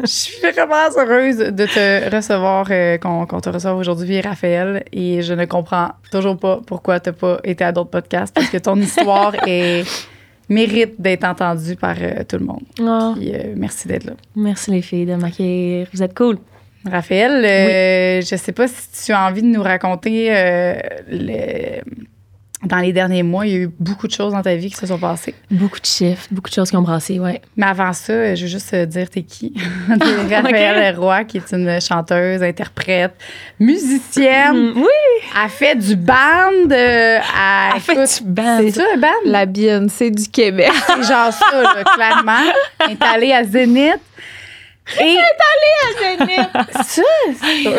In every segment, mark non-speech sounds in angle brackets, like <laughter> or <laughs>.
Je suis vraiment heureuse de te recevoir, euh, qu'on qu'on te reçoive aujourd'hui, Raphaël. Et je ne comprends toujours pas pourquoi tu n'as pas été à d'autres podcasts parce que ton <laughs> histoire est, mérite d'être entendue par euh, tout le monde. Oh, Puis, euh, merci d'être là. merci les filles de m'accueillir. Vous êtes cool. Raphaël, euh, je sais pas si tu as envie de nous raconter le- dans les derniers mois, il y a eu beaucoup de choses dans ta vie qui se sont passées. Beaucoup de chiffres, beaucoup de choses qui ont brassé, ouais. Mais avant ça, euh, je veux juste euh, dire t'es qui? <laughs> T'es Raphaël Roy, qui est une chanteuse, interprète, musicienne. Mm, <laughs> oui, Elle fait du band. euh, elle, elle fait du band. C'est ça, un band? La Beyoncé du Québec. C'est genre ça, là, clairement. Elle est allée à Zénith. Et ça,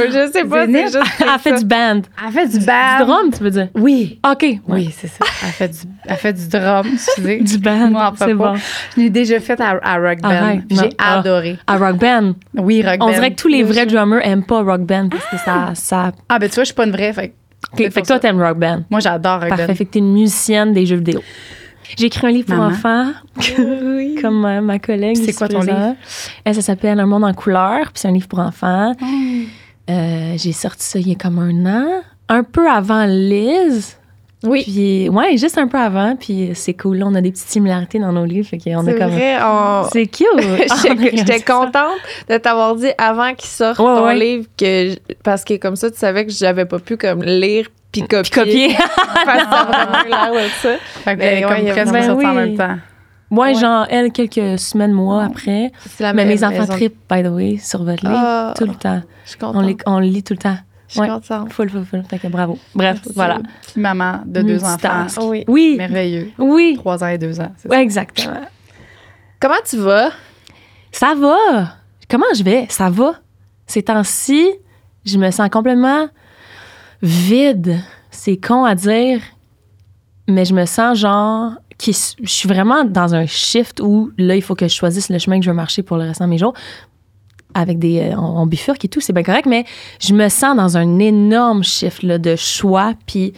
je sais pas, Zénith. juste. Elle fait du band. elle fait du Du band. drum, tu veux dire? Oui. OK. ouais. Oui, c'est ça. Elle fait du, elle fait du drum, excusez. <laughs> Du band, Moi, c'est bon. Je l'ai déjà fait à, à Rock Band. Arrête, J'ai. Ah. adoré. À rock band? Oui, Rock Band. On dirait que tous les vrais drummers aiment pas rock band parce que ça. ça... Ah, ben tu vois, je suis pas une vraie. Fait, que OK, c'est fait que toi, t'aimes rock band. Moi, j'adore Rock Parfait. Band. Fait que t'es une musicienne des jeux vidéo. J'ai écrit un livre pour enfants, Oui. <laughs> comme euh, ma collègue. C'est quoi ton livre? Elle, ça s'appelle Un monde en couleur, puis c'est un livre pour enfants. Oh. Euh, J'ai sorti ça il y a comme un an, un peu avant Liz. Oui. Puis, ouais, juste un peu avant, puis c'est cool. Là, on a des petites similarités dans nos livres, fait qu'on a C'est comme. vrai, on- <laughs> C'est cute! <laughs> Ah, J'étais contente de t'avoir dit avant qu'il sorte Ouais, ton ouais. livre que parce que comme ça tu savais que j'avais pas pu comme lire puis copier. Puis copier. <laughs> Parce que ça a vraiment l'air de ça. Fait que Ben, comme ouais, il y a presque en Ben oui. même temps. Ouais. genre, elle, quelques semaines, mois après. C'est la Mais même mes enfants tripent, by the way, sur votre livre. Ah, tout le temps. Je suis On, contente. les, on le lit tout le temps. Je suis ouais. contente. Full, full, full. Fait que bravo. Bref, Merci. voilà. Maman de deux enfants. Oui. Oui, Merveilleux. oui. Trois ans et deux ans. Ouais, exactement. Comment tu vas? Ça va. Comment je vais? Ça va. Ces temps-ci, je me sens complètement vide. C'est con à dire, mais je me sens genre. Qui, je suis vraiment dans un shift où là, il faut que je choisisse le chemin que je veux marcher pour le restant de mes jours. Avec des. euh, on, bifurque et tout, c'est bien correct, mais je me sens dans un énorme shift là, de choix, puis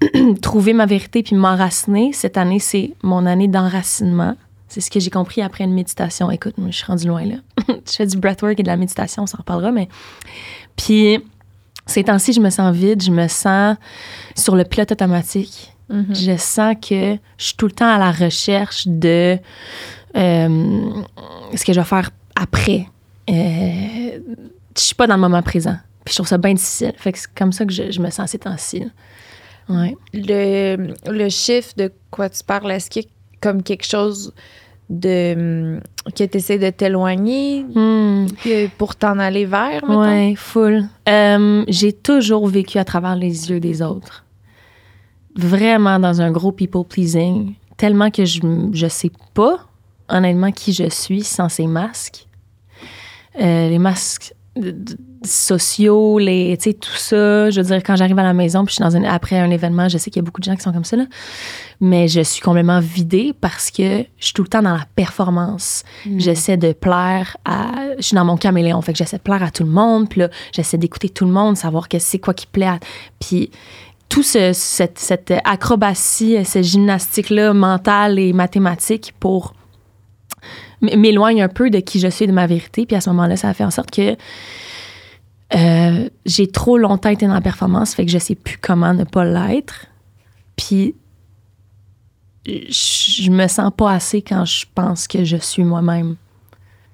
<clears throat> trouver ma vérité, puis m'enraciner. Cette année, c'est mon année d'enracinement. C'est ce que j'ai compris après une méditation. Écoute, moi, je suis rendue loin là. <laughs> je fais du breathwork et de la méditation, on s'en reparlera, mais. Puis, ces temps-ci, je me sens vide, je me sens sur le pilote automatique. Je sens que je suis tout le temps à la recherche de euh, ce que je vais faire après. Euh, je suis pas dans le moment présent. Puis je trouve ça bien difficile. Fait que c'est comme ça que je, je me sens ces temps-ci. Ouais. Le, le chiffre de quoi tu parles, est-ce qu'il y a comme quelque chose de hum, que tu essaies de t'éloigner Hmm. pour t'en aller vers? Ouais, full. Euh, j'ai toujours vécu à travers les yeux des autres. Vraiment dans un gros people pleasing. Tellement que je, je sais pas, honnêtement, qui je suis sans ces masques. Euh, les masques de- de- sociaux, les, tu sais, tout ça. Je veux dire, quand j'arrive à la maison, puis je suis dans un, après un événement, je sais qu'il y a beaucoup de gens qui sont comme ça, là. Mais je suis complètement vidée parce que je suis tout le temps dans la performance. J'essaie de plaire à. Je suis dans mon caméléon, fait que j'essaie de plaire à tout le monde. Puis là, j'essaie d'écouter tout le monde, savoir que c'est quoi qui plaît. à- Puis tout ce, cette, cette acrobatie, cette gymnastique-là mentale et mathématique pour m'éloigne un peu de qui je suis et de ma vérité. Puis à ce moment-là, ça a fait en sorte que euh, j'ai trop longtemps été dans la performance, fait que je sais plus comment ne pas l'être. Puis je je me sens pas assez quand je pense que je suis moi-même.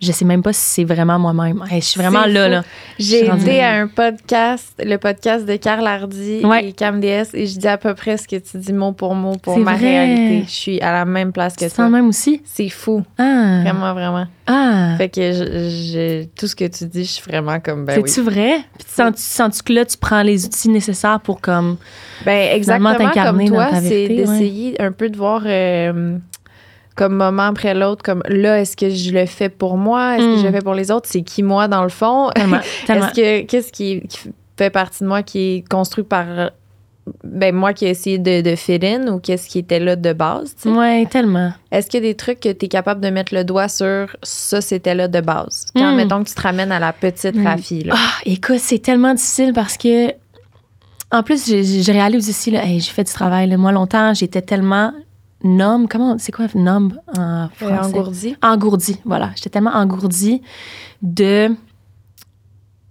Je sais même pas si c'est vraiment moi-même. Hey, je suis vraiment là, fou. là. J'ai là. à un podcast, le podcast de Karl Hardy Ouais. et Cam DS, et je dis à peu près ce que tu dis mot pour mot pour ma vrai. réalité. Je suis à la même place que toi. même aussi? C'est fou, Ah. vraiment, vraiment. Ah. Fait que je, je- tout ce que tu dis, je suis vraiment comme, ben oui. C'est-tu vrai? Puis tu sens, tu sens que là, tu prends les outils nécessaires pour comme. Ben exactement comme t'incarner toi, c'est d'essayer un peu de voir euh, comme moment après l'autre, comme là, est-ce que je le fais pour moi? Est-ce que je le Mm. fais pour les autres? C'est qui moi dans le fond? Tellement. <laughs> tellement. Est-ce que qu'est-ce qui, qui fait partie de moi qui est construit par ben moi qui ai essayé de, de fit in ou qu'est-ce qui était là de base? tu sais? Ouais, tellement. Est-ce qu'il y a des trucs que tu es capable de mettre le doigt sur ça, c'était là de base? Quand, Mm. mettons que tu te ramènes à la petite Mm. Rafi, là. Ah, écoute, c'est tellement difficile parce que. En plus, je, je- je réalise aussi, là, hey, j'ai fait du travail. là. Moi, longtemps, j'étais tellement numb. Comment, c'est quoi numb en Euh, français? engourdi. engourdie. Voilà, j'étais tellement engourdie de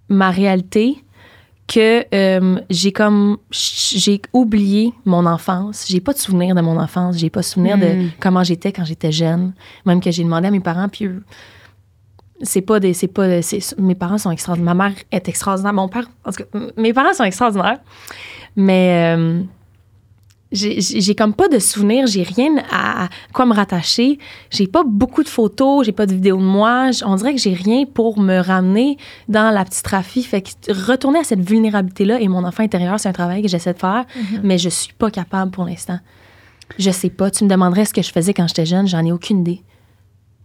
ma réalité que euh, j'ai comme j'ai oublié mon enfance. J'ai pas de souvenir de mon enfance. J'ai pas de souvenir de Mm. comment j'étais quand j'étais jeune. Même que j'ai demandé à mes parents, puis eux, c'est pas des, c'est pas, c'est- mes parents sont extraordinaires. Ma mère est extraordinaire. Mon père, en tout cas, mes parents sont extraordinaires. Mais euh, j'ai comme pas de souvenirs, j'ai rien à, à quoi me rattacher. J'ai pas beaucoup de photos, j'ai pas de vidéos de moi. On dirait que j'ai rien pour me ramener dans la petite Rafi. Fait que retourner à cette vulnérabilité-là et mon enfant intérieur, c'est un travail que j'essaie de faire, mais je suis pas capable pour l'instant. Je sais pas. Tu me demanderais ce que je faisais quand j'étais jeune, j'en ai aucune idée.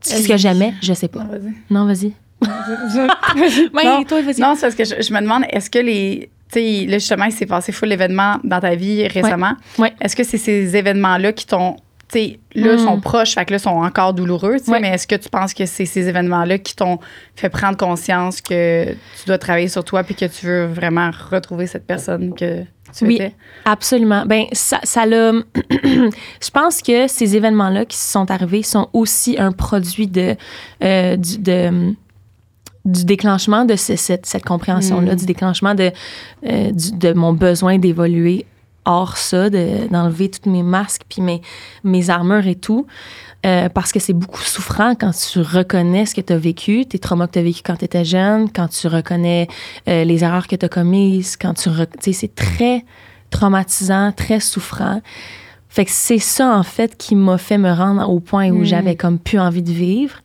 Ce que j'aimais, je sais pas. Non, vas-y. Non, <laughs> <laughs> vas-y. Non, c'est parce que je, je me demande, est-ce que les. Sais, là, justement, il s'est passé full événements dans ta vie récemment. Ouais. Est-ce que c'est ces événements-là qui t'ont. Tu sais, là, Mm. sont proches, fait que là, sont encore douloureux, tu sais, Ouais. mais est-ce que tu penses que c'est ces événements-là qui t'ont fait prendre conscience que tu dois travailler sur toi puis que tu veux vraiment retrouver cette personne que tu Oui. étais? Absolument. Ben ça, ça l'a. <clears throat> je pense que ces événements-là qui se sont arrivés sont aussi un produit de euh, du, de, du déclenchement de ce- cette, cette compréhension-là, Mm. du déclenchement de euh, du- de mon besoin d'évoluer hors ça, de- d'enlever tous mes masques puis mes mes armures et tout. Euh, parce que c'est beaucoup souffrant quand tu reconnais ce que tu as vécu, tes traumas que tu as vécu quand tu étais jeune, quand tu reconnais euh, les erreurs que tu as commises, quand tu... Tu sais, c'est très traumatisant, très souffrant. Fait que c'est ça, en fait, qui m'a fait me rendre au point où Mm. j'avais comme plus envie de vivre.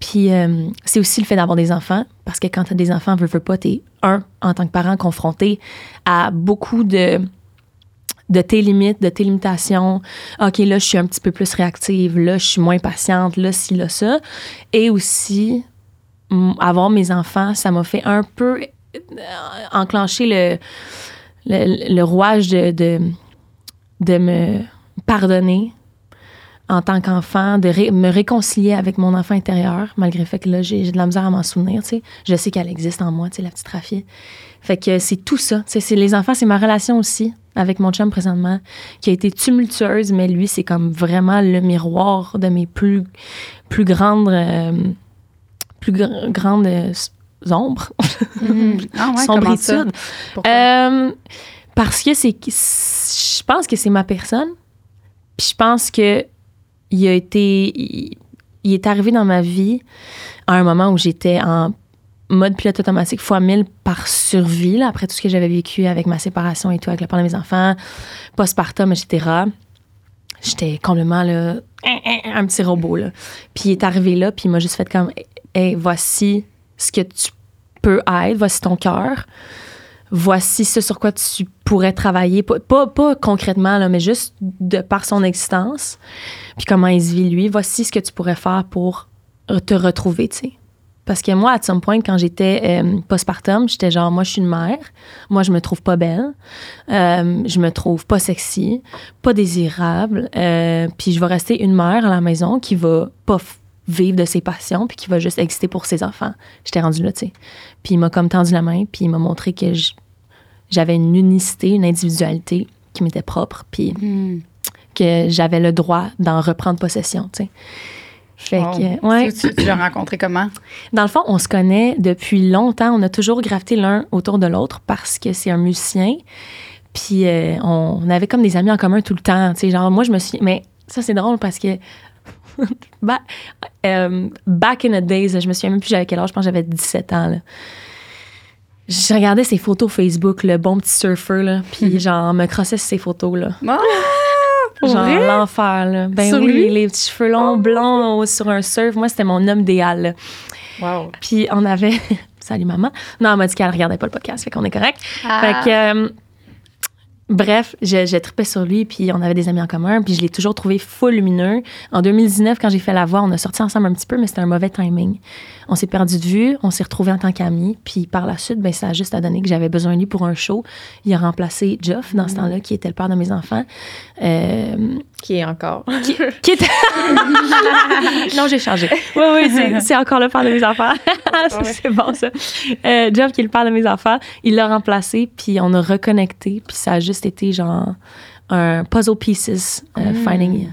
Puis euh, c'est aussi le fait d'avoir des enfants, parce que quand tu as des enfants, veux, veux pas, t'es, un, en tant que parent, confronté à beaucoup de de tes limites, de tes limitations. OK, là, je suis un petit peu plus réactive. Là, je suis moins patiente. Là, ci, là, ça. Et aussi, avoir mes enfants, ça m'a fait un peu euh, enclencher le, le, le rouage de, de, de me pardonner en tant qu'enfant, de ré- me réconcilier avec mon enfant intérieur, malgré le fait que là, j'ai de la misère à m'en souvenir, tu sais. Je sais qu'elle existe en moi, tu sais, la petite Rafi. Fait que c'est tout ça. Tu sais, les enfants, c'est ma relation aussi avec mon chum présentement, qui a été tumultueuse, mais lui, c'est comme vraiment le miroir de mes plus, plus grandes, euh, plus gr- grandes euh, ombres, <laughs> Ah ouais. Pourquoi? Euh, parce que c'est. Je pense que c'est ma personne. Puis je pense que il a été. Il, est arrivé dans ma vie à un moment où j'étais en mode pilote automatique fois 1000 par survie, là, après tout ce que j'avais vécu avec ma séparation et tout, avec le père de mes enfants, postpartum, etc. J'étais complètement un petit robot. Puis il est arrivé là, puis il m'a juste fait comme Hey, voici ce que tu peux être, voici ton cœur, voici ce sur quoi tu pourrais travailler, pas, pas, pas concrètement, là, mais juste de par son existence, puis comment il se vit lui, voici ce que tu pourrais faire pour te retrouver, tu sais. Parce que moi, à some point, quand j'étais euh, postpartum, j'étais genre, moi, je suis une mère. Moi, je me trouve pas belle. Euh, je me trouve pas sexy, pas désirable. Euh, puis je vais rester une mère à la maison qui va pas vivre de ses passions puis qui va juste exister pour ses enfants. J'étais rendue là, tu sais. Puis il m'a comme tendu la main puis il m'a montré que j'avais une unicité, une individualité qui m'était propre puis Hmm. que j'avais le droit d'en reprendre possession, tu sais. Fait que, ouais. Tu, tu- tu l'as rencontré comment? Dans le fond, on se connaît depuis longtemps. On a toujours gravité l'un autour de l'autre parce que c'est un musicien. Puis euh, on, on avait comme des amis en commun tout le temps. Tu sais, genre, moi, je me suis. Mais ça, c'est drôle parce que. <laughs> euh, back in the days, je me souviens même plus j'avais quel âge, je pense que j'avais 17 ans. Là. Je regardais ses photos Facebook, le bon petit surfer, là, puis genre, me crossais sur ses photos, là. Ah! Genre l'enfer, là. Ben Sur oui, lui? Oh. les petits cheveux longs, blonds sur un surf. Moi, c'était mon homme idéal, là. Wow. Puis on avait. <laughs> Salut maman. Non, elle m'a dit qu'elle regardait pas le podcast, fait qu'on est correct. Ah. Fait que. euh, bref, je, je tripais sur lui, puis on avait des amis en commun, puis je l'ai toujours trouvé full lumineux. En 2019, quand j'ai fait la voix, on a sorti ensemble un petit peu, mais c'était un mauvais timing. On s'est perdu de vue, on s'est retrouvés en tant qu'amis, puis par la suite, ben, ça a juste à donner que j'avais besoin de lui pour un show. Il a remplacé Geoff dans ce temps-là, qui était le père de mes enfants. Euh, Qui est encore. qui, qui était... <laughs> non, j'ai changé. Oui, oui, c'est, <laughs> c'est encore le père de mes enfants. <laughs> Ça, c'est bon, ça. Euh, Jeff, qui est le père de mes enfants, il l'a remplacé, puis on a reconnecté, puis ça a juste été genre un puzzle pieces, euh, finding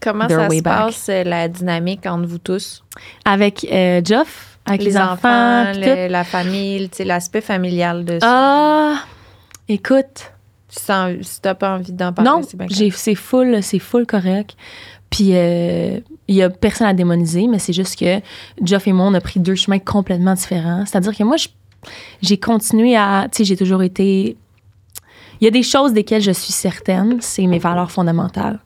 Comment They're ça way se back. passe, euh, la dynamique entre vous tous? Avec euh, Geoff, avec les, enfants, le- la famille, tu sais, l'aspect familial de ça. Ah, écoute, Si t'as- si t'as pas envie d'en parler, non, c'est c'est full, c'est full correct. Puis euh, il y a personne à démoniser, mais c'est juste que Geoff et moi, on a pris deux chemins complètement différents. C'est-à-dire que moi, j'ai continué à, tu sais, j'ai toujours été. Il y a des choses desquelles je suis certaine, c'est mes valeurs fondamentales.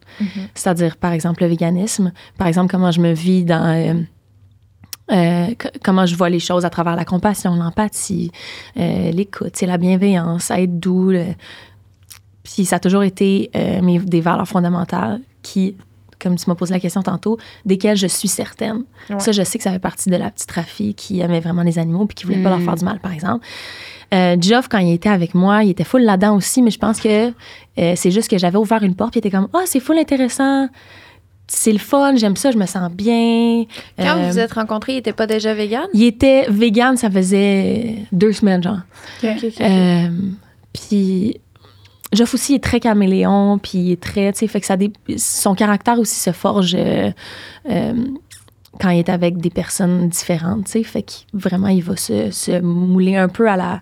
C'est-à-dire, par exemple, le véganisme, par exemple, comment je me vis dans. euh, euh, comment je vois les choses à travers la compassion, l'empathie, euh, l'écoute, la bienveillance, être doux. le- Puis ça a toujours été mes, des valeurs fondamentales qui, comme tu m'as posé la question tantôt, desquelles je suis certaine. Ouais. Ça, je sais que ça fait partie de la petite Rafi qui aimait vraiment les animaux puis qui voulait pas leur Mm. faire du mal, par exemple. Euh, Geoff, quand il était avec moi, il était full là-dedans aussi, mais je pense que euh, c'est juste que j'avais ouvert une porte puis il était comme Ah, c'est full intéressant. C'est le fun, j'aime ça, je me sens bien. Quand Euh, vous vous êtes rencontrés, il était pas déjà vegan? il était vegan, ça faisait deux semaines, genre. Euh, puis Geoff aussi est très caméléon, puis il est très, tu sais, fait que ça son caractère aussi se forge euh, euh, quand il est avec des personnes différentes, tu sais, fait que vraiment il va se, se mouler un peu à la,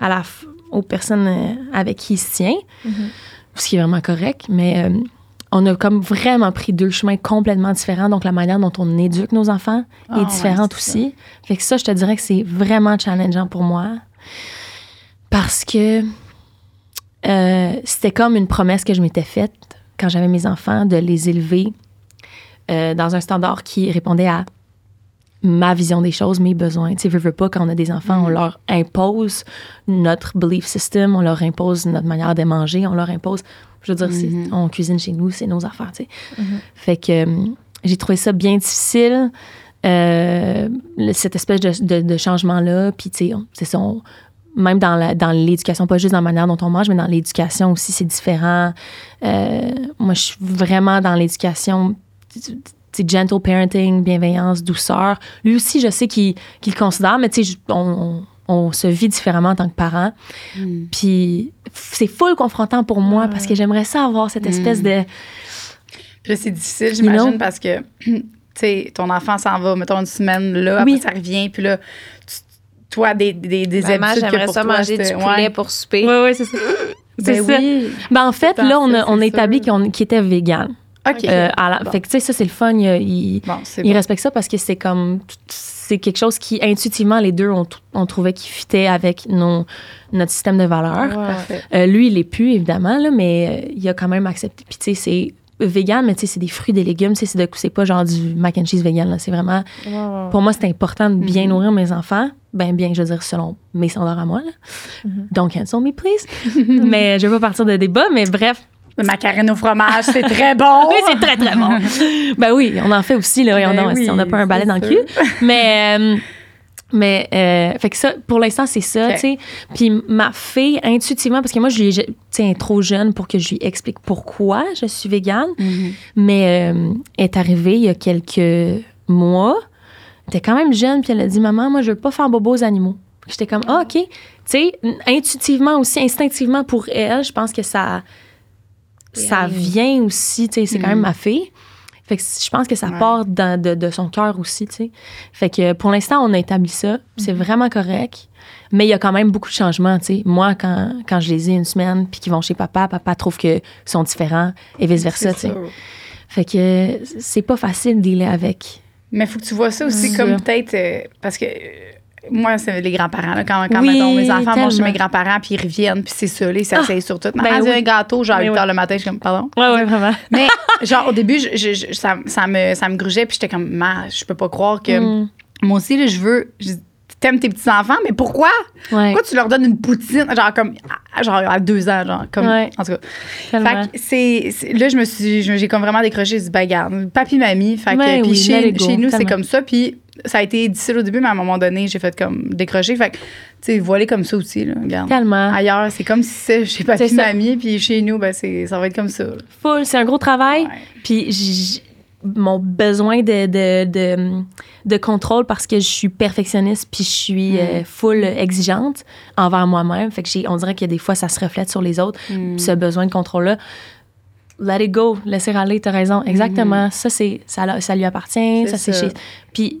à la, aux personnes euh, avec qui il se tient, ce qui est vraiment correct, mais euh, on a comme vraiment pris deux chemins complètement différents, donc la manière dont on éduque nos enfants Ah, est différente c'est ça. aussi. Fait que ça, je te dirais que c'est vraiment challengeant pour moi. Parce que euh, c'était comme une promesse que je m'étais faite quand j'avais mes enfants de les élever euh, dans un standard qui répondait à ma vision des choses, mes besoins. Tu sais, veux, veux pas, quand on a des enfants, on leur impose notre belief system, on leur impose notre manière de manger, on leur impose. Je veux dire, c'est- on cuisine chez nous, c'est nos affaires, tu sais. Fait que euh, j'ai trouvé ça bien difficile, euh, cette espèce de, de- de changement-là. Puis, tu sais, c'est ça, on- même dans l'éducation, pas juste dans la manière dont on mange, mais dans l'éducation aussi, c'est différent. Euh, moi, je suis vraiment dans l'éducation, gentle parenting, bienveillance, douceur. Lui aussi, je sais qu'il qu'il le considère, mais tu sais, on, on- on se vit différemment en tant que parents. Mm. Puis c'est full confrontant pour moi parce que j'aimerais ça avoir cette espèce Mm. de... Puis là, c'est difficile, j'imagine, know? parce que, <clears throat> tu sais, ton enfant s'en va, mettons, une semaine là, Oui. après ça revient, puis là, tu- toi, des, des, des Maman, habitudes que j'aimerais ça toi, manger du poulet ouais. pour souper. Oui, oui, c'est ça. Ben C'est ça. oui. Ben, en fait, là, on, a, on a établi qu'on- qu'il était vegan. OK. Euh, la- Bon. Fait que, tu sais, ça, c'est le fun. Il, Bon, c'est il bon. respecte ça parce que c'est comme. C'est quelque chose qui, intuitivement, les deux, on, on trouvait qui fitait avec nos, notre système de valeurs. Parfait. Euh, lui, il est plus, évidemment, là, mais euh, il a quand même accepté. Puis, tu sais, c'est vegan, mais tu sais, c'est des fruits, des légumes. Tu sais, c'est de- c'est pas genre du mac and cheese vegan. là. C'est vraiment. Pour moi, c'est important de bien Mhm. nourrir mes enfants. Ben, bien, je veux dire, selon mes standards à moi. Là. Mhm. Don't cancel me, please. <laughs> mais je vais pas partir de débat, mais bref. Le macaroni au fromage, c'est très bon. <laughs> Oui, c'est très, très bon. <laughs> ben oui, on en fait aussi, là. Ben on a, oui, on n'a pas un balai dans le cul. Mais, euh, mais euh, fait que ça, pour l'instant, c'est ça, tu sais. Puis ma fille, intuitivement, parce que moi, je lui est trop jeune pour que je lui explique pourquoi je suis végane, Mhm. mais euh, elle est arrivée il y a quelques mois. Elle était quand même jeune, puis elle a dit Maman, moi, je veux pas faire bobo aux animaux. J'étais comme, ah, OK. Tu sais, intuitivement aussi, instinctivement pour elle, je pense que ça, ça vient aussi, tu sais, c'est quand même ma fille. Fait que je pense que ça Ouais. part dans- de, de son cœur aussi, tu sais. Fait que pour l'instant, on a établi ça. C'est vraiment correct. Mais il y a quand même beaucoup de changements, tu sais. Moi, quand, quand je les ai une semaine puis qu'ils vont chez papa, papa trouve qu'ils sont différents et vice-versa, tu sais. Fait que c'est pas facile de dealer avec. Mais faut que tu vois ça aussi comme peut-être. euh, parce que. euh, moi, c'est les grands-parents. là. Quand, quand Oui, mettons, mes enfants vont chez tellement. mes grands-parents, puis ils reviennent, puis c'est ça, ils s'asseyent sur tout. Maman ben a dit oui. un gâteau, genre à Ben 8 oui. h le matin, je suis comme, pardon? Ouais, ouais, vraiment. <laughs> Mais, <laughs> genre, au début, je, je- je- ça, ça me, ça me grugeait, puis j'étais comme, je peux pas croire que. Mm. Moi aussi, là, je veux. T'aimes tes petits-enfants, mais pourquoi? Ouais. Pourquoi tu leur donnes une poutine, genre comme à, genre à deux ans, genre comme Ouais. en tout cas. Tellement. Fait que c'est là je me suis j'ai comme vraiment décroché, j'ai dit ben papi mamie, fait que Ouais, puis oui, chez, chez nous c'est tellement. comme ça puis ça a été difficile au début mais à un moment donné, j'ai fait comme décrocher, fait que tu sais voiler comme ça aussi là, regarde. Tellement. Ailleurs, c'est comme si c'est chez papi mamie puis chez nous ben c'est ça va être comme ça. là. Full, c'est un gros travail. Ouais. Puis mon besoin de, de, de, de contrôle parce que je suis perfectionniste puis je suis euh, full exigeante envers moi-même. Fait que j'ai, on dirait que des fois, ça se reflète sur les autres. Mm. Ce besoin de contrôle-là let it go, laisser aller, t'as raison. Exactement. Ça, c'est, ça, lui appartient, ça, c'est chez. Puis,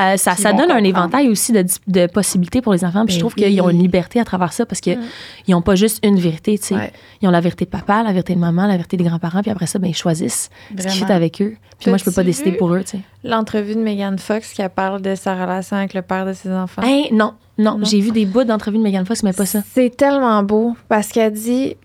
euh, ça, donne un éventail aussi de, de possibilités pour les enfants. Puis je Ben trouve oui. qu'ils ont une liberté à travers ça parce qu'ils n'ont pas juste une vérité, tu sais. Ouais. Ils ont la vérité de papa, la vérité de maman, la vérité des grands-parents, puis après ça, ben, ils choisissent ce qui fit avec eux. Puis moi, je peux pas décider pour eux, tu sais. L'entrevue de Megan Fox qui parle de sa relation avec le père de ses enfants? Hein, non, non, Non. j'ai vu des bouts d'entrevue de Megan Fox, mais pas ça. C'est tellement beau parce qu'elle dit,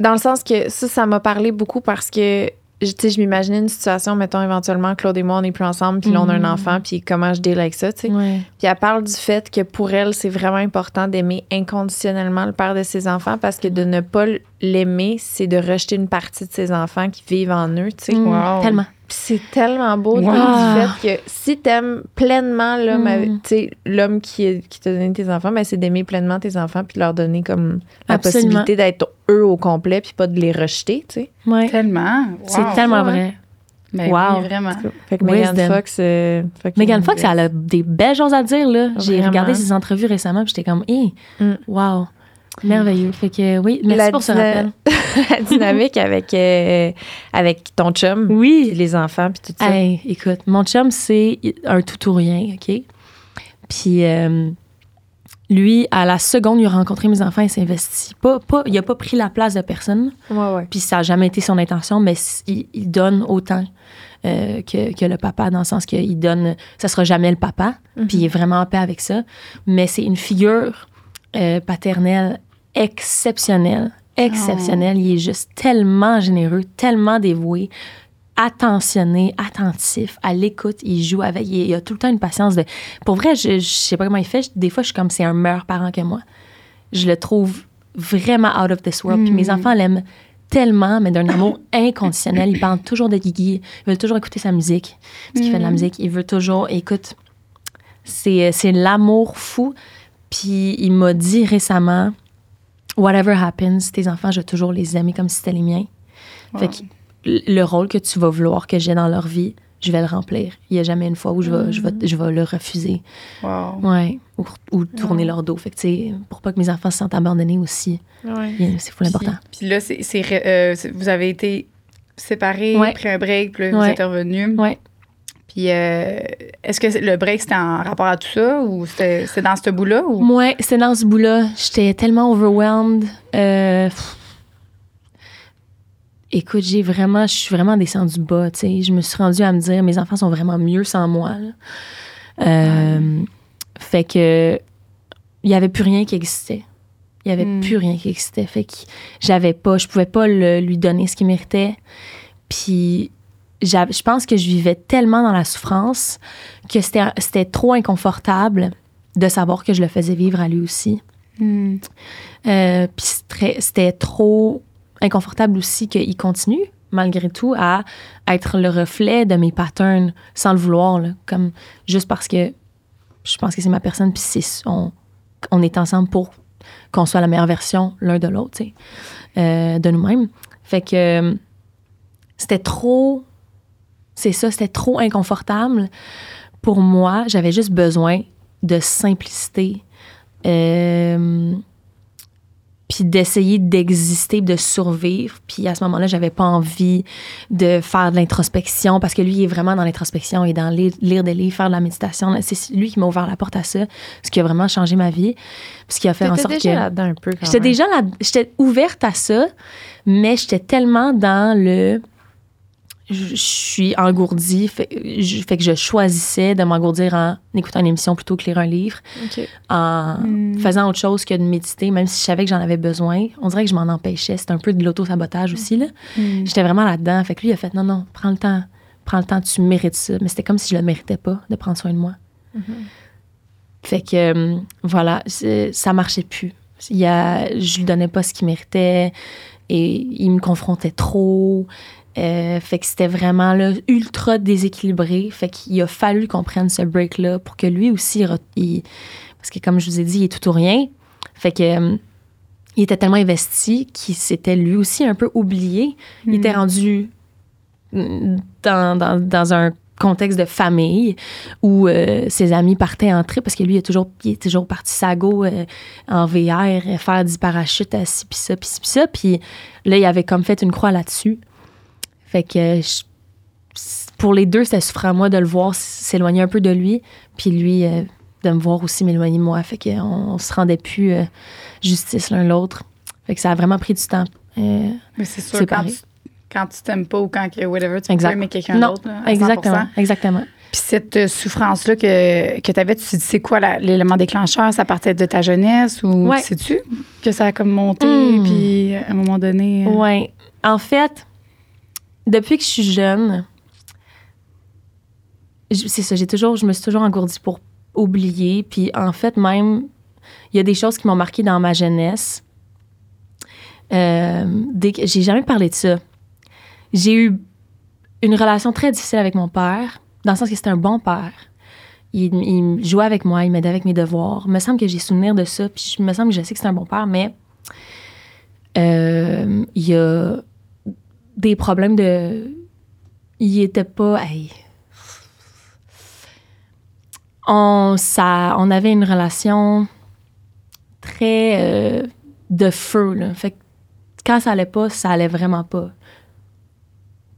dans le sens que ça, ça m'a parlé beaucoup parce que, je- tu sais, je m'imaginais une situation, mettons, éventuellement, Claude et moi, on n'est plus ensemble, puis là, on a un Mhm. enfant, puis comment je deal avec ça, tu sais. Ouais. Puis elle parle du fait que pour elle, c'est vraiment important d'aimer inconditionnellement le père de ses enfants parce que de ne pas l'aimer, c'est de rejeter une partie de ses enfants qui vivent en eux, tu sais. Mm, Wow. Tellement. Puis c'est tellement beau Wow. du fait que si t'aimes pleinement l'homme, Mm. avec- tu sais, l'homme qui, qui t'a donné tes enfants, ben c'est d'aimer pleinement tes enfants puis de leur donner comme la Absolument. possibilité d'être eux au complet puis pas de les rejeter, tu sais. Ouais. Tellement. C'est Wow. tellement ouais. vrai. Ben Wow. oui, vraiment. Fait que Megan. Fox, euh, Megan Fox, elle a des belles choses à dire, là. J'ai regardé ses entrevues récemment, puis j'étais comme, hé, Mm. wow, merveilleux. Fait que, oui, merci La pour ce rappel. <laughs> la dynamique avec euh, avec ton chum, puis Oui. les enfants puis tout ça. Hey, écoute, mon chum, c'est un tout ou rien, OK? Puis, euh, lui, à la seconde où il a rencontré mes enfants, il s'est investi. Pas, pas, il a pas pris la place de personne, Ouais ouais. puis ça n'a jamais été son intention, mais il, il donne autant euh, que, que le papa, dans le sens qu'il donne. Ça sera jamais le papa, puis il est vraiment en paix avec ça. Mais c'est une figure euh, paternelle exceptionnelle. Exceptionnelle. Il est juste tellement généreux, tellement dévoué, attentionné, attentif, à l'écoute. Il joue avec. Il, il a tout le temps une patience de. Pour vrai, je, je sais pas comment il fait. Des fois, je suis comme c'est un meilleur parent que moi. Je le trouve vraiment out of this world. Puis mes enfants l'aiment tellement, mais d'un amour inconditionnel. Il parle toujours de Guigui. Il veut toujours écouter sa musique. Parce qu'il fait de la musique. Il veut toujours. Écoute, c'est c'est l'amour fou. Puis il m'a dit récemment Whatever happens, tes enfants, je vais toujours les aimer comme si c'était les miens. Fait que le rôle que tu vas vouloir que j'ai dans leur vie, je vais le remplir. Il n'y a jamais une fois où je vais, je vais, je vais le refuser. Wow. Ouais. Ou, ou tourner leur dos. Fait que, pour pas que mes enfants se sentent abandonnés aussi. Ouais. C'est fou l'important. Puis, là, c'est, euh, vous avez été séparés, Ouais. pris un break, puis là, vous Ouais. êtes revenus. Ouais. Puis euh, est-ce que le break, c'était en rapport à tout ça ou c'était, c'était dans ce bout-là? Ou? Moi, c'est dans ce bout-là. J'étais tellement overwhelmed. Euh, écoute, j'ai vraiment, je suis vraiment descendue bas. tu sais. Je me suis rendue à me dire, mes enfants sont vraiment mieux sans moi. Euh, Fait que il y avait plus rien qui existait. Il y avait Mm. plus rien qui existait. Fait que j'avais pas, je pouvais pas le- lui donner ce qu'il méritait. Puis je pense que je vivais tellement dans la souffrance que c'était trop inconfortable de savoir que je le faisais vivre à lui aussi. Hmm. Euh, Puis c'était- trop inconfortable aussi qu'il continue, malgré tout, à être le reflet de mes patterns sans le vouloir, là, comme juste parce que je pense que c'est ma personne, puis on, on est ensemble pour qu'on soit la meilleure version l'un de l'autre, euh, de nous-mêmes. Fait que euh, c'était trop. C'est ça, c'était trop inconfortable pour moi. J'avais juste besoin de simplicité. euh, puis d'essayer d'exister, de survivre. Puis à ce moment-là, j'avais pas envie de faire de l'introspection parce que lui, il est vraiment dans l'introspection et dans lire, lire des livres, faire de la méditation. C'est lui qui m'a ouvert la porte à ça, ce qui a vraiment changé ma vie. Ce qui a fait en sorte déjà que... là-dedans un peu J'étais déjà là, j'étais ouverte à ça, mais j'étais tellement dans le. Je suis engourdie, fait, je- fait que je choisissais de m'engourdir en écoutant une émission plutôt que lire un livre, en Mm. faisant autre chose que de méditer, même si je savais que j'en avais besoin. On dirait que je m'en empêchais. C'était un peu de l'auto-sabotage aussi. Là. Hmm. J'étais vraiment là-dedans. Fait que lui, il a fait non, non, prends le temps. Prends le temps, tu mérites ça. Mais c'était comme si je le méritais pas de prendre soin de moi. Fait que euh, voilà, ça marchait plus. Il y a, je lui donnais pas ce qu'il méritait et il me confrontait trop. Euh, fait que c'était vraiment là, ultra déséquilibré. Fait qu'il a fallu qu'on prenne ce break-là pour que lui aussi, il parce que comme je vous ai dit, il est tout ou rien. Fait que euh, il était tellement investi qu'il s'était lui aussi un peu oublié. Il était rendu mm, dans, dans, dans un contexte de famille où euh, ses amis partaient en trip parce que lui, il, a toujours, il est toujours parti sago euh, en VR, faire du parachute à ci, puis ça, puis ça. Puis là, il avait comme fait une croix là-dessus. Fait que je- pour les deux, c'était souffrant à moi de le voir s'éloigner un peu de lui, puis lui euh, de me voir aussi m'éloigner de moi. Fait qu'on on se rendait plus euh, justice l'un l'autre. Fait que ça a vraiment pris du temps. Euh, Mais c'est sûr, quand tu, quand tu t'aimes pas ou quand que whatever, tu Exact. peux aimer quelqu'un d'autre. exactement, 100%. exactement. Puis cette souffrance-là que, que tu avais, tu te dis, c'est quoi l'élément déclencheur? Ça partait de ta jeunesse ou Ouais. sais-tu que ça a comme monté, Hmm. puis à un moment donné. euh, Ouais. En fait, depuis que je suis jeune, c'est ça, j'ai toujours, je me suis toujours engourdie pour oublier. Puis en fait, même, il y a des choses qui m'ont marqué dans ma jeunesse. Euh, j'ai jamais parlé de ça. J'ai eu une relation très difficile avec mon père, dans le sens que c'était un bon père. Il, il jouait avec moi, il m'aidait avec mes devoirs. Il me semble que j'ai souvenir de ça, puis il me semble que je sais que c'est un bon père, mais euh, il y a des problèmes de. Il était pas. On, ça, on avait une relation très euh, de feu. Là. Fait que quand ça allait pas, ça allait vraiment pas.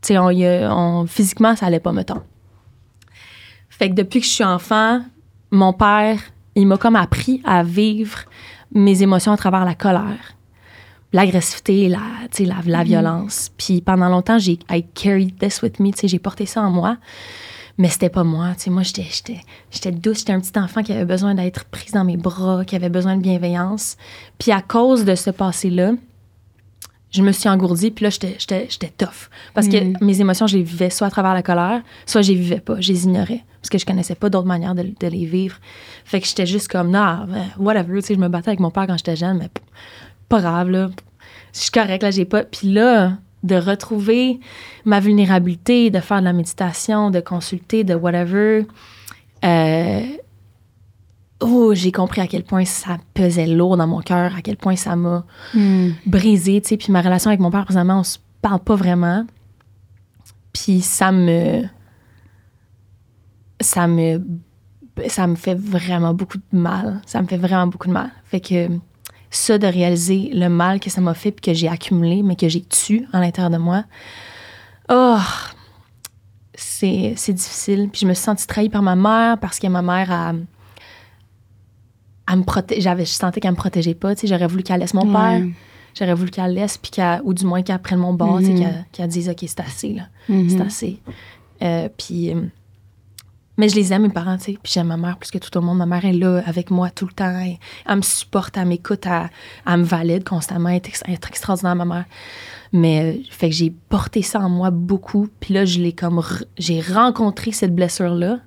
Tu sais, on, on- physiquement, ça allait pas, mettons. Fait que depuis que je suis enfant, mon père, il m'a comme appris à vivre mes émotions à travers la colère l'agressivité, la, la, la violence. Puis pendant longtemps, j'ai I carried this with me, j'ai porté ça en moi. Mais c'était pas moi, tu sais, moi j'étais j'étais j'étais douce, j'étais un petit enfant qui avait besoin d'être prise dans mes bras, qui avait besoin de bienveillance. Puis à cause de ce passé-là, je me suis engourdie, puis là j'étais tough parce que mes émotions, je les vivais soit à travers la colère, soit je les vivais pas, je les ignorais parce que je connaissais pas d'autres manières de, de les vivre. Fait que j'étais juste comme non, ben, whatever, tu sais, je me battais avec mon père quand j'étais jeune, mais pas grave, là. Je suis correcte, là, j'ai pas. Puis là, de retrouver ma vulnérabilité, de faire de la méditation, de consulter, de whatever. euh, oh, j'ai compris à quel point ça pesait lourd dans mon cœur, à quel point ça m'a hmm. brisé, tu sais. Puis ma relation avec mon père, présentement, on se parle pas vraiment. Puis ça me. Ça me. Ça me fait vraiment beaucoup de mal. Ça me fait vraiment beaucoup de mal. Fait que ça, de réaliser le mal que ça m'a fait, puis que j'ai accumulé, mais que j'ai tué à l'intérieur de moi, oh, c'est c'est difficile. Puis je me suis sentie trahie par ma mère parce que ma mère a. Elle me proté- j'avais, je sentais qu'elle me protégeait pas. tu sais, J'aurais voulu qu'elle laisse mon père. J'aurais voulu qu'elle laisse, puis qu'elle- ou du moins qu'elle prenne mon bord, tu sais, Mhm. qu'elle, qu'elle dise OK, c'est assez, là. Mhm. C'est assez. Euh, puis. Mais je les aime, mes parents, tu sais. Puis j'aime ma mère plus que tout le monde. Ma mère est là avec moi tout le temps. Elle, me supporte, elle m'écoute, elle, elle me valide constamment. Elle est, extraordinaire, ma mère. Mais, euh, fait que j'ai porté ça en moi beaucoup. Puis là, je l'ai comme. J'ai rencontré cette blessure-là.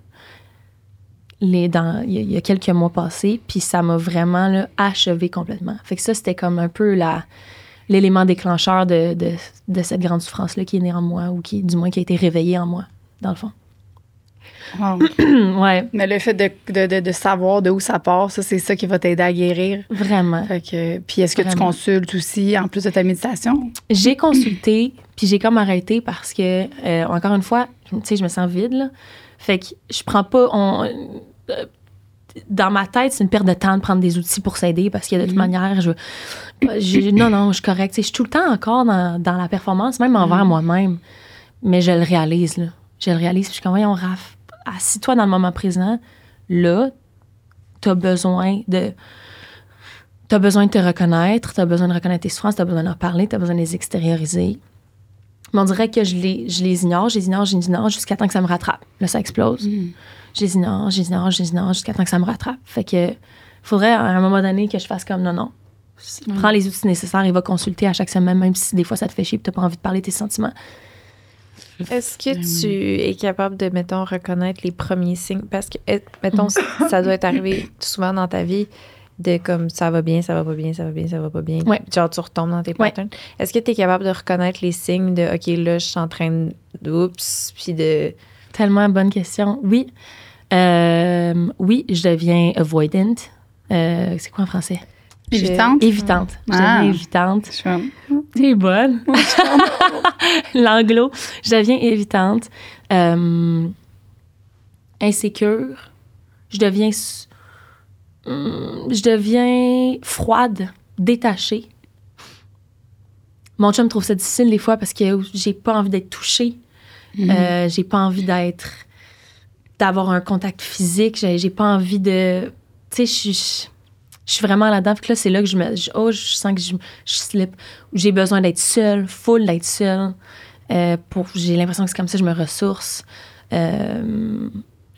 Les, dans, il, y a, il y a quelques mois passés, puis ça m'a vraiment là, achevé complètement. Fait que ça, c'était comme un peu la, l'élément déclencheur de, de, de cette grande souffrance-là qui est née en moi, ou qui, du moins, qui a été réveillée en moi, dans le fond. <clears throat> Ouais, Mais le fait de, de, de, de savoir de où ça part, ça, c'est ça qui va t'aider à guérir. vraiment. Fait que, puis est-ce que tu consultes aussi en plus de ta méditation? J'ai consulté, <clears throat> puis j'ai comme arrêté parce que, euh, encore une fois, tu sais, je me sens vide, là. Fait que je prends pas. on- euh, dans ma tête, c'est une perte de temps de prendre des outils pour s'aider parce que de toute manière, je, je- Non, non, je suis correcte. Je suis tout le temps encore dans, dans la performance, même envers moi-même. Mais je le réalise, là. Je le réalise, puis je suis comme, voyons, Raph, assis-toi dans le moment présent. Là, t'as besoin de. T'as besoin de te reconnaître, t'as besoin de reconnaître tes souffrances, t'as besoin d'en parler, t'as besoin de les extérioriser. Mais on dirait que je les, je les ignore, je les ignore, je les ignore jusqu'à temps que ça me rattrape. Là, ça explose. Je les ignore, je les ignore, je les ignore jusqu'à temps que ça me rattrape. Fait que faudrait à un moment donné que je fasse comme non, non. Prends les outils nécessaires et va consulter à chaque semaine, même si des fois ça te fait chier et t'as pas envie de parler de tes sentiments. Est-ce que tu es capable de, mettons, reconnaître les premiers signes? Parce que, mettons, <laughs> ça doit être arrivé souvent dans ta vie de comme ça va bien, ça va pas bien, ça va bien, ça va pas bien. Ouais. Genre, tu retombes dans tes Ouais. patterns. Est-ce que tu es capable de reconnaître les signes de OK, là, je suis en train de. Oups, puis de. Tellement bonne question. Oui. Euh, oui, je deviens avoidant. Euh, c'est quoi en français? Évitante? Évitante. Je Ah. deviens évitante. Je suis comme, T'es bonne. <laughs> L'anglo. Je deviens évitante. Euh, insécure. Je deviens. hum, Je deviens froide, détachée. Mon chum trouve ça difficile des fois parce que j'ai pas envie d'être touchée. Euh, j'ai pas envie d'être. d'avoir un contact physique. J'ai pas envie de. Tu sais, je suis. Je suis vraiment là-dedans. Fait que là, c'est là que je me. je- oh, je sens que je, je slip. J'ai besoin d'être seule, full d'être seule. Euh, pour, j'ai l'impression que c'est comme ça que je me ressource. Euh,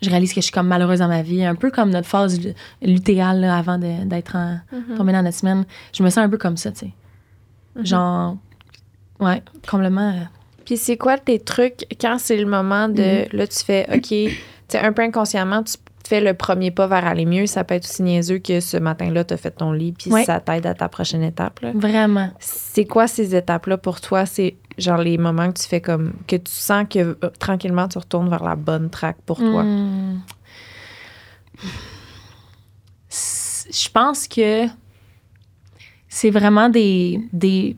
je réalise que je suis comme malheureuse dans ma vie, un peu comme notre phase lu- lutéale là, avant d'être en, tombée dans notre semaine. Je me sens un peu comme ça, tu sais. Genre, ouais, complètement. euh, Puis c'est quoi tes trucs quand c'est le moment de. Mm-hmm. Là, tu fais, OK, tu sais, un peu inconsciemment, tu fais le premier pas vers aller mieux. Ça peut être aussi niaiseux que ce matin-là, tu as fait ton lit, puis Ouais. ça t'aide à ta prochaine étape. là. Vraiment. C'est quoi ces étapes-là pour toi? C'est genre les moments que tu fais comme. que tu sens que euh, tranquillement, tu retournes vers la bonne track pour toi? Hmm. Je pense que c'est vraiment des. des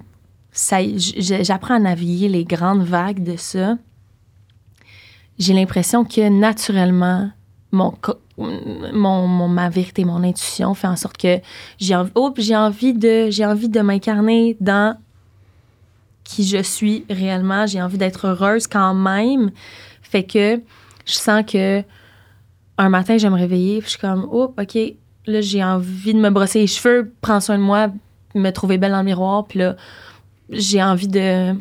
J'apprends à naviguer les grandes vagues de ça. J'ai l'impression que naturellement, mon, mon, mon- ma vérité, mon intuition fait en sorte que j'ai envie, oh, j'ai envie de, j'ai envie de m'incarner dans qui je suis réellement. J'ai envie d'être heureuse quand même. Fait que je sens que un matin, je vais me réveiller, puis je suis comme, oh, OK, là, j'ai envie de me brosser les cheveux, prendre soin de moi, me trouver belle dans le miroir, puis là, j'ai envie de.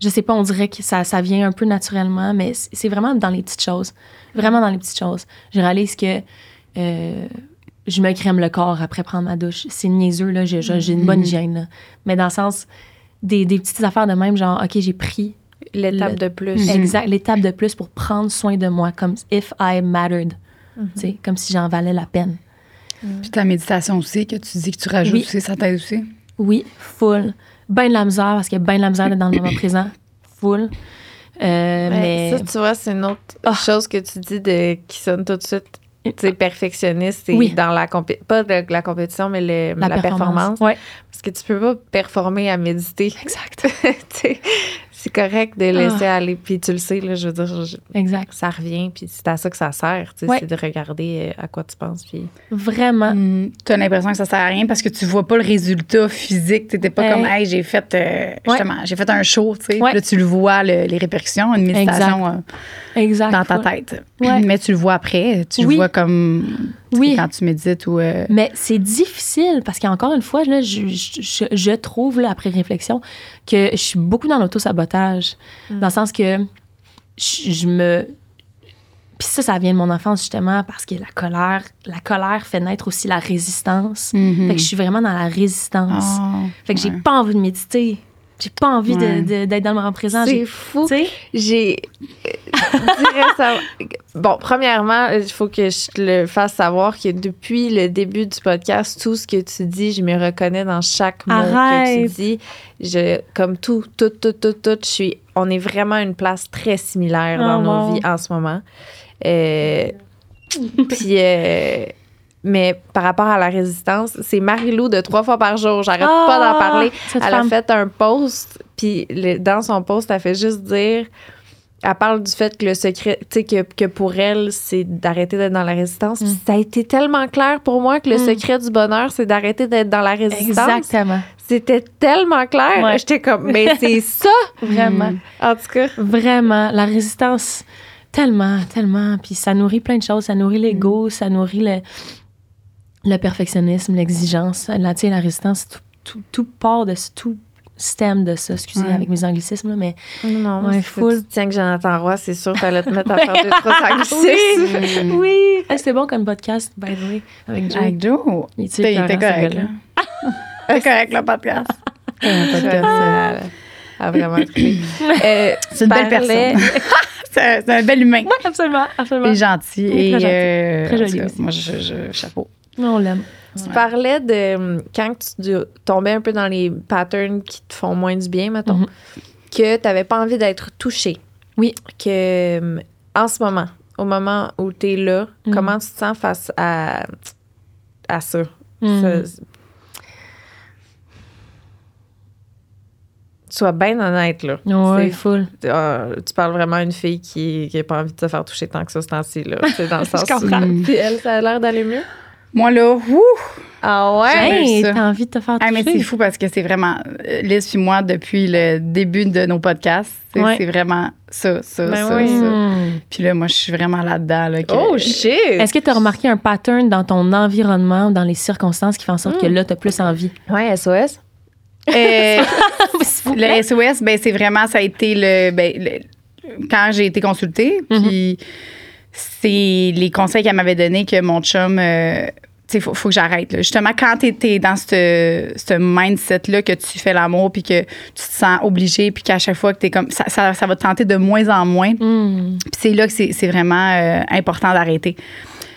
Je sais pas, on dirait que ça, ça vient un peu naturellement, mais c'est vraiment dans les petites choses. Vraiment dans les petites choses. Je réalise que euh, je me crème le corps après prendre ma douche. C'est niaiseux, là, j'ai j'ai une bonne hygiène, là. Mais dans le sens, des, des petites affaires de même, genre, OK, j'ai pris L'étape Le- de plus. Exact, l'étape de plus pour prendre soin de moi, comme if I mattered. Mhm. Tu sais, comme si j'en valais la peine. Puis ta méditation aussi, que tu dis que tu rajoutes Oui. aussi, ça t'aide aussi? Oui, full. Ben de la misère, parce qu'il y a ben de la misère d'être dans le moment présent. Full. Euh, Ouais, mais. Ça, tu vois, c'est une autre Ah. chose que tu dis de, qui sonne tout de suite. Tu sais, perfectionniste, Oui. dans la compé- pas de la compétition, mais le- la, performance. Ouais, Parce que tu peux pas performer à méditer. exact. <laughs> C'est correct de laisser Ah. aller. Puis tu le sais, là, je veux dire, je- Exact. ça revient, puis c'est à ça que ça sert. tu sais, Ouais. C'est de regarder euh, à quoi tu penses. Puis... Vraiment. Mm. Tu as l'impression que ça sert à rien parce que tu vois pas le résultat physique. Tu pas Hey. comme, hey, j'ai fait, euh, justement, j'ai fait un show, tu sais. Ouais. Puis Là, tu le vois, le- les répercussions, une méditation euh, Exact. dans ta tête. Ouais. Mais tu le vois après. Tu Oui. le vois comme Oui. quand tu médites ou. euh, Mais c'est difficile parce qu'encore une fois, là, je, je- je- je trouve, là, après réflexion, que je suis beaucoup dans l'auto-sabotage. Dans le sens que je, je me. Puis ça, ça vient de mon enfance, justement, parce que la colère, la colère fait naître aussi la résistance. mhm. Fait que je suis vraiment dans la résistance. Ah, fait que j'ai ouais. pas envie de méditer. J'ai pas envie Ouais. d'être dans le moment présent. C'est J'ai- fou. Tu sais? J'ai. ça- Bon, premièrement, il faut que je te le fasse savoir que depuis le début du podcast, tout ce que tu dis, je me reconnais dans chaque mot que tu dis. Je, comme tout, tout, tout, tout, tout, je suis. On est vraiment une place très similaire dans Oh, nos wow. vies en ce moment. Euh, Puis. euh, mais par rapport à la résistance, c'est Marie-Lou de trois fois par jour. J'arrête pas d'en Ah, parler. Elle femme. a fait un post, puis dans son post, elle fait juste dire. Elle parle du fait que le secret, tu sais, que, que pour elle, c'est d'arrêter d'être dans la résistance. Puis ça a été tellement clair pour moi que le Mm. secret du bonheur, c'est d'arrêter d'être dans la résistance. Exactement. C'était tellement clair. Ouais. J'étais comme, mais c'est <laughs> ça, Vraiment. en tout cas. Vraiment, la résistance, tellement, tellement. Puis ça nourrit plein de choses. Ça nourrit Mm. l'ego, ça nourrit le, le perfectionnisme, l'exigence. La, la résistance, tout, tout, tout part de tout stem de ça. Excusez Ouais. avec mes anglicismes, là, mais Non, Ouais, ouais, full. Tiens que Jonathan Roy, c'est sûr, t'allais te mettre à faire deux, <laughs> trois anglicismes. <laughs> Oui. Hey, C'était bon comme podcast, by the way, avec Joe. Avec Joe. Il était t'es ce correct. T'es <laughs> correct, le podcast. Un podcast, euh, Elle a vraiment. Euh, C'est une belle personne. c'est un bel humain. Oui, absolument, absolument. Il est gentil. Et très gentil. euh, Très tout joli cas. Moi, je, je- chapeau. On l'aime. Tu parlais de hum, quand tu tombais un peu dans les patterns qui te font moins du bien, mettons, Mhm. que tu n'avais pas envie d'être touché. Oui. Que hum, en ce moment, au moment où tu es là, Mhm. comment tu te sens face à, à ça? Mhm. Ça- sois bien honnête, là. C'est- full. euh, tu parles vraiment à une fille qui n'a pas envie de se faire toucher tant que ça ce temps-ci, là. C'est dans le <laughs> sens Je comprends. où- Puis elle, ça a l'air d'aller mieux? Moi, là, ouh! Ah ça. t'as envie de te faire Ah, mais c'est fou parce que c'est vraiment. euh, Liz puis moi, depuis le début de nos podcasts, c'est Ouais. c'est vraiment ça, ça, Ben ça, oui. ça. Hmm. Puis là, moi, je suis vraiment là-dedans. Là, que- Oh, shit! Est-ce que tu as remarqué un pattern dans ton environnement ou dans les circonstances qui fait en sorte que là, tu as plus envie? Ouais, SOS. Euh, <laughs> le SOS, ben, c'est vraiment, ça a été le. Ben, le- quand j'ai été consultée, puis c'est les conseils qu'elle m'avait donnés que mon chum. euh, tu sais, faut, faut que j'arrête. Justement, quand tu es, dans ce ce mindset-là que tu fais l'amour, puis que tu te sens obligé, puis qu'à chaque fois que tu es comme. Ça, ça, ça va te tenter de moins en moins. Hmm. Puis c'est là que c'est vraiment euh, important d'arrêter.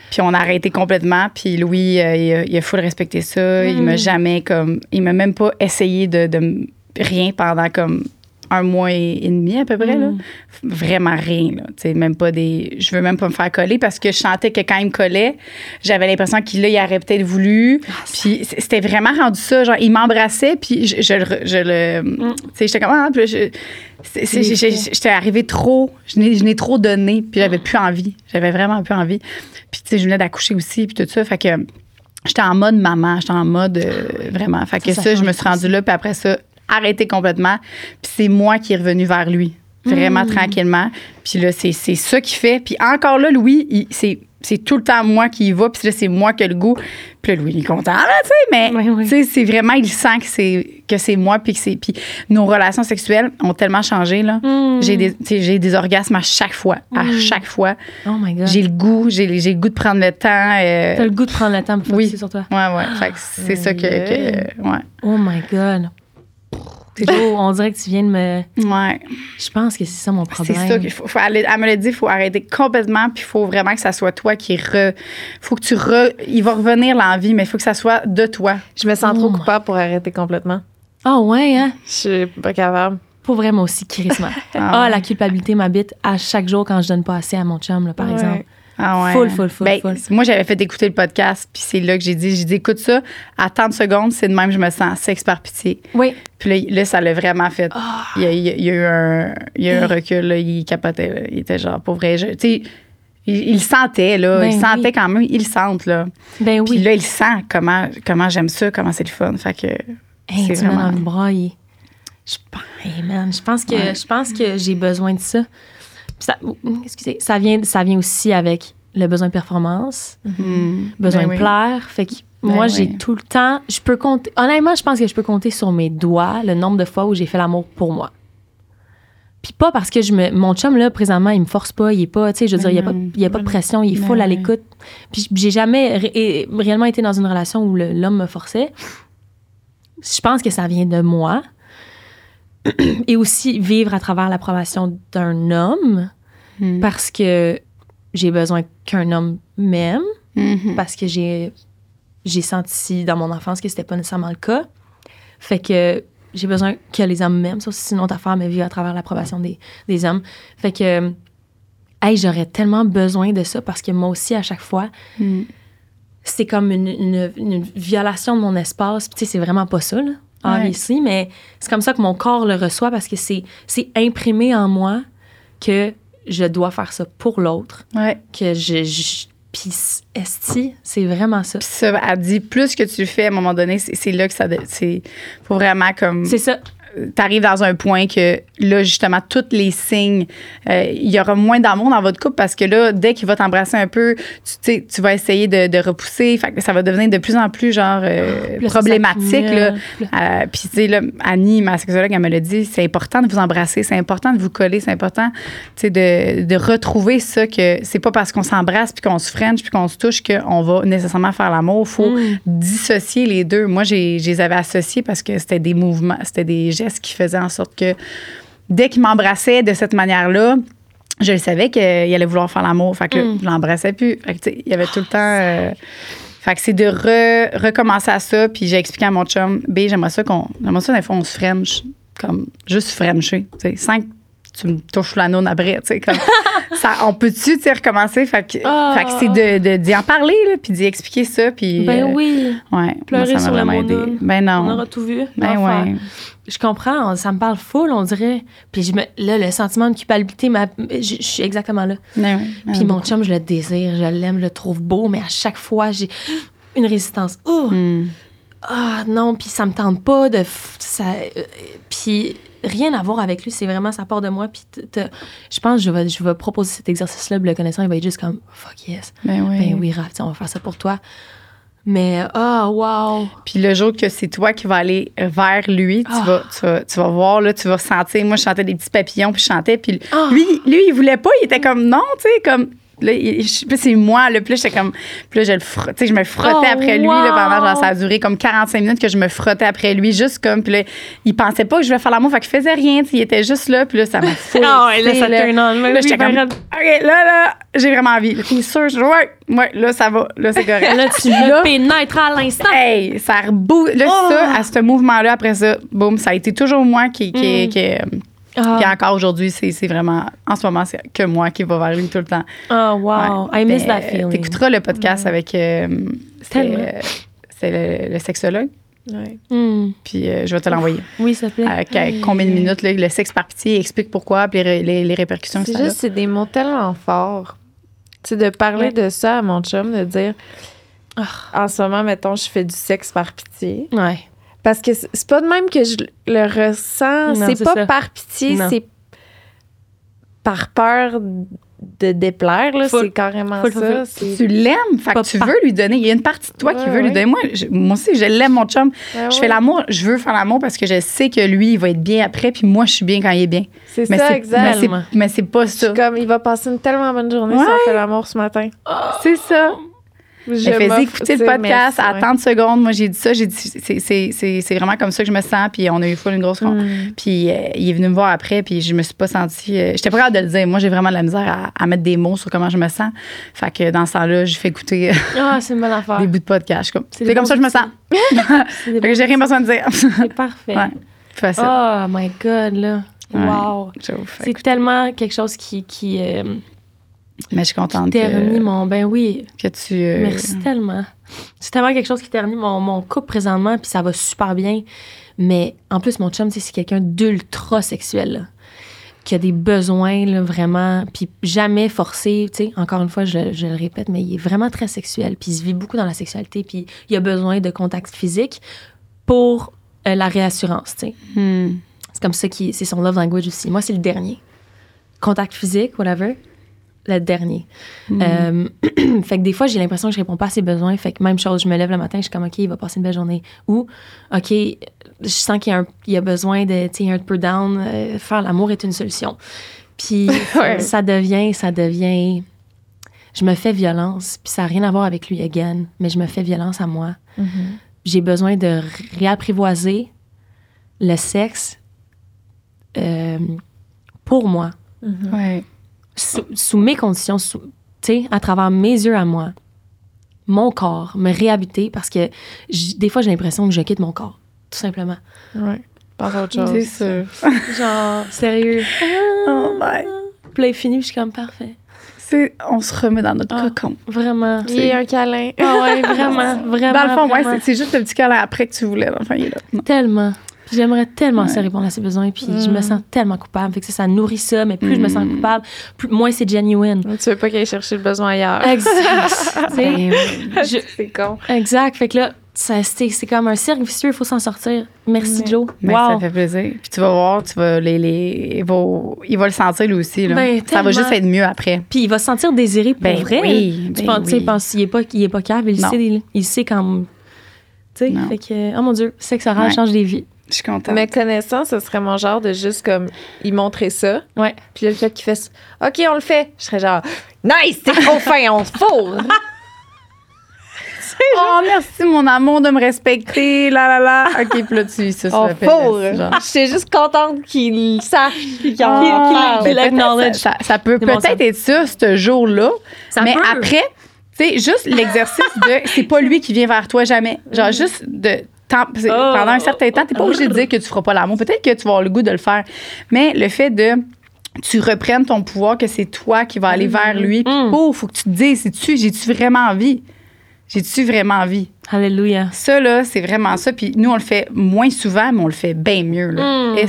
Puis on a arrêté complètement. Puis Louis, euh, il, a, il a full respecté ça. Il m'a jamais comme. Il m'a même pas essayé de, de rien pendant comme un mois et, et demi à peu près. Là. Vraiment rien. Là. Même pas des. Je veux même pas me faire coller parce que je sentais que quand il me collait, j'avais l'impression qu'il il aurait peut-être voulu. Puis c- c'était vraiment rendu ça. Genre, il m'embrassait, puis je, je le. re- je le- Tu sais, j'étais comme. Ah, puis je- J'étais arrivée trop. Je n'ai trop donné, puis j'avais plus envie. J'avais vraiment plus envie. Puis, tu sais, je venais d'accoucher aussi, puis tout ça. Fait que j'étais en mode maman, j'étais en mode euh, vraiment. Fait que Ça, ça, ça je me suis rendue là, puis après ça, arrêté complètement. Puis c'est moi qui est revenu vers lui, vraiment Hmm. tranquillement. Puis là, c'est c'est ça qu'il fait. Puis encore là, Louis, il- c'est c'est tout le temps moi qui y va, puis là, c'est moi qui ai le goût. Puis là, Louis, il est content, là, tu sais, mais Oui, oui. tu sais, c'est vraiment, il sent que c'est que c'est moi, puis que c'est. Puis nos relations sexuelles ont tellement changé, là. Hmm. J'ai des, j'ai des orgasmes à chaque fois. À chaque fois. Oh my God. J'ai le goût, j'ai j'ai le goût de prendre le temps. euh, T'as le goût de prendre le temps pour Oui. sur toi. Ouais, ouais. Fait que c'est ça que. que- ouais. Oh my God. C'est. On dirait que tu viens de me. Ouais. Je pense que c'est ça mon C'est problème. ça qu'il faut. faut aller- elle me l'a dit, il faut arrêter complètement, puis il faut vraiment que ça soit toi qui re. faut que tu re. Il va revenir l'envie, mais il faut que ça soit de toi. Je me sens trop Oh coupable pour arrêter complètement. Ah ouais, hein? Je suis pas capable. Pour vrai, moi aussi, crissement. <laughs> Ah ah, la culpabilité m'habite à chaque jour quand je donne pas assez à mon chum, là, par Ouais. exemple. Ah ouais. Full, full, full, Ben, full. Moi, j'avais fait écouter le podcast, puis c'est là que j'ai dit, j'ai dit, écoute ça, à 30 secondes, c'est de même, je me sens sexe par pitié. Oui. Puis là, là, ça l'a vraiment fait. Ah. Il, y a, il y eu un, il y a eu un recul, là, il capotait. là. Il était genre, pour vrai, je- tu sais, il, il le sentait, là. Ben il sentait oui. quand même, il le sente, là. Ben Puis oui. là, il sent comment, comment j'aime ça, comment c'est le fun. Fait que. Hey, c'est vraiment- envie de brailler. Je, hey man, je pense que, Ouais. je pense que j'ai besoin de ça. Ça. Excusez, ça vient, ça vient aussi avec le besoin de performance, Hmm. besoin Ben de oui. plaire. Fait que Ben moi, oui. j'ai tout le temps. Je peux compter. Honnêtement, je pense que je peux compter sur mes doigts le nombre de fois où j'ai fait l'amour pour moi. Puis pas parce que je me. Mon chum, là, présentement, il me force pas, il est pas. Tu sais, je veux dire, il y a pas, il y a pas de pression, il est Ben full à l'écoute. Puis j'ai jamais ré- réellement été dans une relation où l'homme me forçait. Je pense que ça vient de moi. Et aussi vivre à travers l'approbation d'un homme Hmm. parce que j'ai besoin qu'un homme m'aime Mhm. parce que j'ai j'ai senti dans mon enfance que c'était pas nécessairement le cas. Fait que j'ai besoin que les hommes m'aiment. Ça aussi, c'est une autre affaire, mais vivre à travers l'approbation des, des hommes. Fait que, hey, j'aurais tellement besoin de ça parce que moi aussi, à chaque fois, Hmm. c'est comme une, une- une violation de mon espace. Tu sais, c'est vraiment pas ça, là, Ouais. ici, mais c'est comme ça que mon corps le reçoit parce que c'est c'est imprimé en moi que je dois faire ça pour l'autre, Ouais. que je. je puis, esti, c'est vraiment ça. Puis ça, elle dit, plus que tu le fais, à un moment donné, c'est c'est là que ça. C'est. Faut vraiment comme. C'est ça. T'arrives dans un point que là, justement, tous les signes, euh, il y aura moins d'amour dans votre couple parce que là, dès qu'il va t'embrasser un peu, tu sais, tu vas essayer de, de repousser. Fait que ça va devenir de plus en plus, genre, euh, problématique. Là. Euh, Puis, tu sais, là, Annie, ma sexologue, elle me l'a dit, c'est important de vous embrasser, c'est important de vous coller, c'est important, tu sais, de, de retrouver ça que c'est pas parce qu'on s'embrasse puis qu'on se french puis qu'on se touche qu'on va nécessairement faire l'amour. Il faut Mm. dissocier les deux. Moi, j'ai, je les avais associés parce que c'était des mouvements, c'était des gestes qui faisaient en sorte que dès qu'il m'embrassait de cette manière-là, je le savais qu'il allait vouloir faire l'amour. Fait que Mm. je l'embrassais plus. Fait que, il y avait tout le temps. euh, fait que c'est de re- recommencer à ça. Puis j'ai expliqué à mon chum, B, j'aimerais ça qu'on. J'aimerais ça, des fois, on se french. Comme juste frencher. Tu sais, sans que tu me touches la nonne après. Tu sais, comme. <laughs> ça on peut-tu, recommencer? Fait que, Ah. fait que c'est de, de- d'y en parler, là, puis d'y expliquer ça, puis... Ben euh, oui. Ouais, Pleurer moi, ça sur la monoune. Ben On non. aura tout vu. Ben L'enfer. ouais. Je comprends, ça me parle full, on dirait. Puis je me, là, le sentiment de culpabilité, ma- je, je suis exactement là. Ben oui. Puis mon chum, je le désire, je l'aime, je le trouve beau, mais à chaque fois, j'ai une résistance. Oh, Hmm. Ah non, puis ça me tente pas de. Ça, euh, puis rien à voir avec lui, c'est vraiment ça part de moi. Puis je pense que je vais, je vais proposer cet exercice-là, le connaissant, il va être juste comme fuck yes. Ben oui. Ben oui, Raph, on va faire ça pour toi. Mais ah, wow. Puis le jour que c'est toi qui vas aller vers lui, tu, Ah. vas, tu, vas, tu vas voir, là, tu vas sentir. Moi, je chantais des petits papillons, puis je chantais. Puis Ah. lui, lui, il voulait pas. Il était comme non, tu sais, comme. Là, c'est moi, là. Puis là, j'étais comme. Puis là, je, le tu sais, je me frottais Oh, après lui, là, pendant, genre, ça a duré comme 45 minutes que je me frottais après lui, juste comme. Puis là, il pensait pas que je voulais faire l'amour, fait qu'il faisait rien, tu sais, il était juste là. Puis là, ça m'a <laughs> full Ah ouais, là, ça excité, turn on. Là, j'étais ben, comme. raide. OK, là, là, j'ai vraiment envie. T'es sûr? Je dis, ouais, ouais, là, ça va. Là, c'est correct. Là, <laughs> tu le pénètres à l'instant. Hey, ça rebou... Là, Oh! ça, à ce mouvement-là, après ça, boum, ça a été toujours moi qui. qui, Mm. qui- Ah. Puis encore aujourd'hui, c'est c'est vraiment. En ce moment, c'est que moi qui va vers lui tout le temps. Oh, wow. Ouais. I miss Ben, that feeling. T'écouteras le podcast avec. euh, c'est euh, c'est le, le sexologue. Ouais. Hmm. Puis euh, je vais te l'envoyer. Oui, s'il te plaît. Combien de minutes, là, le sexe par pitié, explique pourquoi, puis les, les- les répercussions que C'est juste, c'est des mots tellement forts. Tu sais, de parler Ouais. de ça à mon chum, de dire, Ah. en ce moment, mettons, je fais du sexe par pitié. Ouais. Parce que c'est pas de même que je le ressens. Non, C'est c'est pas ça. par pitié, Non. c'est par peur de déplaire. là. C'est carrément Full, ça. full. Tu l'aimes, fait que tu par- veux lui donner. Il y a une partie de toi qui Ouais, veut lui donner. Moi, je- moi aussi, je l'aime, mon chum. Ouais, Je ouais. fais l'amour, je veux faire l'amour parce que je sais que lui, il va être bien après, puis moi, je suis bien quand il est bien. C'est Mais ça, exact. mais c'est pas ça. comme, il va passer une tellement bonne journée si on fait l'amour ce matin. C'est ça. Je m'offre, écouter le podcast à ouais. 30 secondes. Moi, j'ai dit ça. J'ai dit, c'est, vraiment comme ça que je me sens. Puis on a eu full une grosse con- Mm. Puis euh, il est venu me voir après, puis je me suis pas sentie. euh, j'étais pas capable de le dire. Moi, j'ai vraiment de la misère à, à mettre des mots sur comment je me sens. Fait que dans ce temps-là, je fais écouter euh, Ah, une bonne affaire. des bouts de podcast. Comme, C'est comme ça que je me sens. <laughs> Fait que j'ai rien besoin de dire. C'est parfait. ouais. Facile. Oh my God, là. Wow. Fait C'est tellement quelque chose qui, qui euh, Mais je suis contente ternit que, mon... Ben oui, que tu. euh, merci tellement. C'est tellement quelque chose qui ternit mon, mon couple présentement, puis ça va super bien. Mais en plus, mon chum, c'est quelqu'un d'ultra sexuel, là, qui a des besoins, là, vraiment, puis jamais forcé, tu sais, encore une fois, je, je le répète, mais il est vraiment très sexuel, puis il se vit beaucoup dans la sexualité, puis il a besoin de contact physique pour euh, la réassurance, tu sais. hmm. C'est comme ça qui c'est son love language aussi. Moi, c'est le dernier. Contact physique, whatever. Le dernier. Euh, <clears throat> fait que des fois, j'ai l'impression que je réponds pas à ses besoins. Fait que même chose, je me lève le matin, je suis comme, OK, il va passer une belle journée. Ou, OK, je sens qu'il y a, y besoin de, tu sais, un peu down. euh, faire l'amour est une solution. Puis <laughs> Ouais. ça devient, ça devient. Je me fais violence. Puis ça n'a rien à voir avec lui, again. Mais je me fais violence à moi Mhm. j'ai besoin de réapprivoiser le sexe euh, pour moi, Ouais. Sous, sous mes conditions, sous- tu sais, à travers mes yeux à moi, mon corps, me réhabiter parce que des fois j'ai l'impression que je quitte mon corps, tout simplement. Ouais. Pense à autre chose. C'est <laughs> sûr. Genre, sérieux. Oh, bye. Puis là, il finit, je suis comme parfait. C'est, on se remet dans notre Ah. cocon. Vraiment. Il y a un câlin. Ah ouais, vraiment, <laughs> vraiment. Dans le fond, ouais, vraiment. c'est, c'est juste le petit câlin après que tu voulais. Fond, il est là. Non. Tellement. J'aimerais tellement Ouais. ça répondre à ses besoins, puis je Mm. me sens tellement coupable. Fait que ça, ça nourrit ça, mais plus je me sens Mm. coupable, plus, moins c'est genuine. Tu veux pas qu'il aille chercher le besoin ailleurs. Exact. <laughs> Ben, <laughs> C'est con. exact. Fait que là, c'est, comme un cercle vicieux, il faut s'en sortir. Merci. Joe. ben, wow. Ça fait plaisir. Puis tu vas voir, tu vas les, les, il, va, il va le sentir lui aussi. Là. Ben, ça va juste être mieux après. Puis il va se sentir désiré pour Ben vrai. oui, Tu ben penses, tu sais, oui. penses qu'il est pas, il est pas cave, il Non. sait, il, il sait quand. Tu sais, fait que, oh mon Dieu, sexe oral Ouais. change des vies. Je suis contente. Mais connaissant, ce serait mon genre de juste comme, il montrer ça. Ouais. Puis là, le fait qu'il fait, OK, on le fait. Je serais genre, nice, c'est trop fin, on se fourre. Oh, merci, mon amour, de me respecter. La, la, la. OK, puis là, tu ça pénis, fourre. genre. J'étais juste contente qu'il sache qu'il Ben, peut-être l'acknowledge. Ça, ça- ça peut peut-être ça. être ça, ce jour-là. Ça mais peut. après, tu sais, juste l'exercice de c'est pas lui qui vient vers toi jamais. Genre, juste de. Oh. Pendant un certain temps, t'es pas obligé de dire que tu feras pas l'amour. Peut-être que tu vas avoir le goût de le faire. Mais le fait de tu reprennes ton pouvoir, que c'est toi qui vas aller vers lui. Puis, oh, faut que tu te dises, c'est-tu, j'ai-tu vraiment envie? J'ai-tu vraiment envie? Alléluia. Ça, là, c'est vraiment ça. Puis nous, on le fait moins souvent, mais on le fait bien mieux. Là. Mm.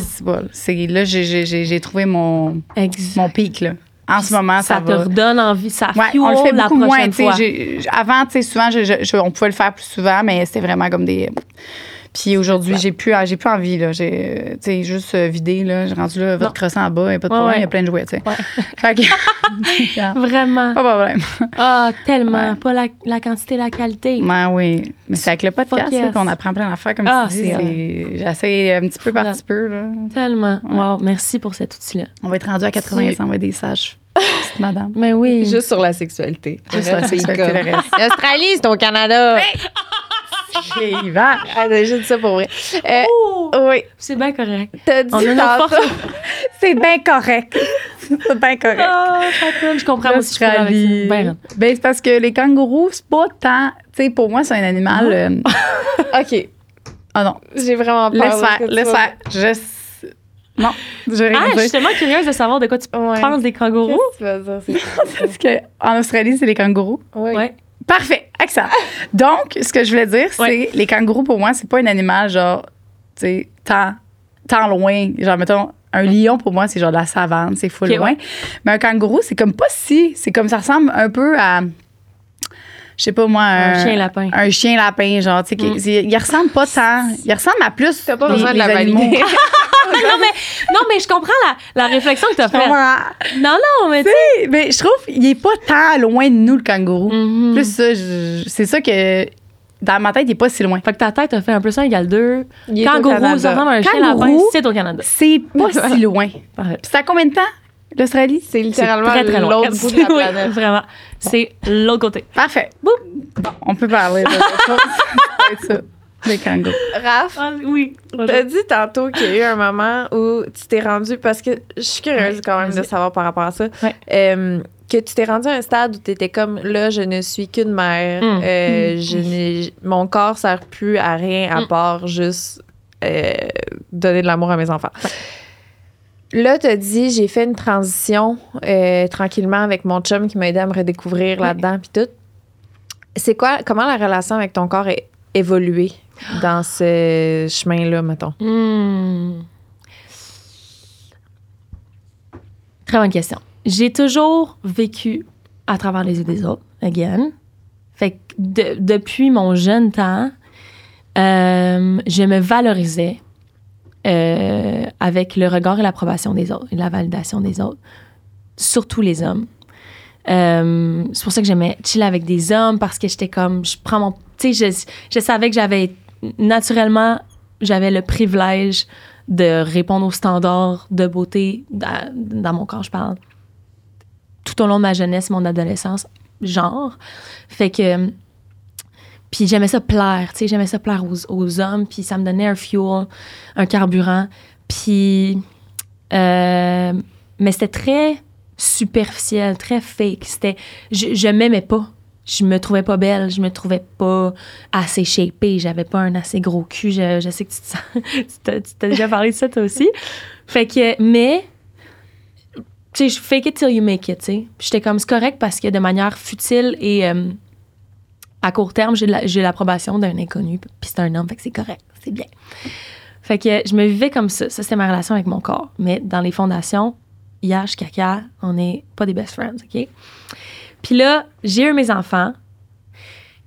C'est là, j'ai- trouvé mon, Exact. mon pic. Là. En ce moment, ça, ça, te va. redonne envie, ça Ouais, fuel on le fait la beaucoup moins. prochaine sais, fois. avant, souvent, je- je- je- on pouvait le faire plus souvent, mais c'était vraiment comme des. Puis aujourd'hui, j'ai plus, j'ai plus envie. Là. J'ai, tu sais, juste euh, vidé. Là. J'ai rendu là, votre croissant en bas, il n'y a pas de Ouais, problème, il y ouais. a plein de jouets. Tu sais. <laughs> <laughs> Vraiment. pas de problème. Ah, tellement. Ouais. Pas la, la quantité, la qualité. Ben oui. Mais c'est avec le podcast yes. qu'on apprend plein d'affaires, comme Ah, tu dis. c'est c'est- J'essaie un petit peu par petit peu. Là. Tellement. Wow, merci pour cet outil-là. On va être rendu à 80 ans, on va être des sages. <laughs> Petite madame. Mais oui. Juste sur la sexualité. Juste la C'est sexualité. L'Australie, c'est au Canada. Il va. Ah, j'ai dit ça pour vrai. Euh, Oh, oui, c'est bien correct. t'as dit. <laughs> C'est bien correct. C'est bien correct. Ah, Chacun, je comprends aussi. je ça. Ben, Ben, c'est parce que les kangourous, c'est pas tant. Tu sais, pour moi, c'est un animal. euh, <laughs> OK, Ah non. j'ai vraiment peur. Laisse faire. Laisse faire. Je. Non. Je Ah, je suis tellement curieuse de savoir de quoi tu Ouais. penses des kangourous. Qu'est-ce que tu vas dire? <laughs> c'est- Parce qu'en Australie, c'est les kangourous. Oui. Ouais. Parfait. Excellent. Donc, ce que je voulais dire, c'est Ouais. les kangourous, pour moi, c'est pas un animal genre, tu sais, tant, tant loin. Genre, mettons, un lion, pour moi, c'est genre de la savane, c'est full loin. ouais. Mais un kangourou, c'est comme pas si. C'est comme ça ressemble un peu à. Je sais pas moi. Un chien lapin. Un chien lapin, genre, tu sais, Mm. il ressemble pas tant. Il ressemble à plus. T'as pas les- besoin de les la animaux. valider. <laughs> <laughs> non, mais, non, mais je comprends la, la réflexion que tu as faite. Non, non, mais tu sais. Mais je trouve qu'il est pas tant loin de nous, le kangourou. Mhm. Plus ça, c'est ça que. Dans ma tête, il est pas si loin. Fait que ta tête a fait un plus 1 égale 2. Il est au Kangourou, ça ressemble à un chien lapin, c'est au Canada. C'est pas <laughs> si loin. Puis c'est à combien de temps, l'Australie? C'est littéralement très, très loin. l'autre bout de la <laughs> Oui, planète. vraiment. C'est l'autre côté. Parfait. Bon, on peut parler de. <laughs> Ça. Les kangourous. Raph, Ah, oui. t'as dit tantôt qu'il y a eu un moment où tu t'es rendu, parce que je suis curieuse Ouais, quand même de savoir par rapport à ça, Ouais. euh, que tu t'es rendu à un stade où tu étais comme là, je ne suis qu'une mère, Mm. euh, je n'ai, mon corps sert plus à rien à Mm. part juste euh, donner de l'amour à mes enfants. Là, tu as dit, j'ai fait une transition euh, tranquillement avec mon chum qui m'a aidé à me redécouvrir là-dedans, puis tout. C'est quoi, comment la relation avec ton corps a évolué dans ce chemin-là, mettons? Hmm. Très bonne question. J'ai toujours vécu à travers les yeux des autres, again. Fait que de- depuis mon jeune temps, euh, je me valorisais euh, avec le regard et l'approbation des autres, et la validation des autres, surtout les hommes. Euh, c'est pour ça que j'aimais chiller avec des hommes parce que j'étais comme, je prends mon. Tu sais, je, savais que j'avais naturellement, j'avais le privilège de répondre aux standards de beauté dans, dans mon corps, je parle. Tout au long de ma jeunesse, mon adolescence, genre. Fait que. Puis j'aimais ça plaire, tu sais, j'aimais ça plaire aux, aux hommes, puis ça me donnait un fuel, un carburant. Puis. euh, mais c'était très superficiel, très fake. C'était. Je, m'aimais pas. Je me trouvais pas belle, je me trouvais pas assez shapée, j'avais pas un assez gros cul. Je, sais que tu te sens. <laughs> tu t'as déjà parlé de ça toi aussi. Fait que. Mais. Tu sais, fake it till you make it, tu sais. J'étais comme, c'est correct parce que de manière futile et euh, à court terme, j'ai la- j'ai l'approbation d'un inconnu, puis c'est un homme, fait que c'est correct, c'est bien. Fait que je me vivais comme ça. Ça, c'était ma relation avec mon corps. Mais dans les fondations, Yash, Kaka, on n'est pas des best friends, OK? Puis là, j'ai eu mes enfants.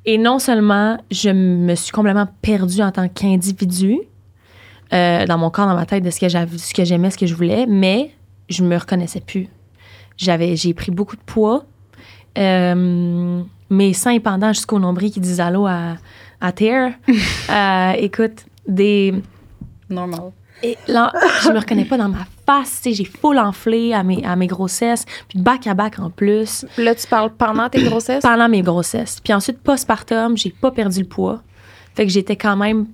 Et non seulement je me suis complètement perdue en tant qu'individu, euh, dans mon corps, dans ma tête, de ce que j'avais, ce j'aimais, ce que je voulais, mais je me reconnaissais plus. J'ai pris beaucoup de poids. Euh, mes seins pendant jusqu'au nombril qui disent allô à, à Terre. <laughs> Euh, écoute, des. Normal. Et là, je me reconnais pas dans ma face. tu sais, J'ai full enflé à mes, à mes grossesses, puis back à back en plus, Là, tu parles pendant tes grossesses? pendant mes grossesses. Puis ensuite, postpartum, j'ai pas perdu le poids. Fait que j'étais quand même.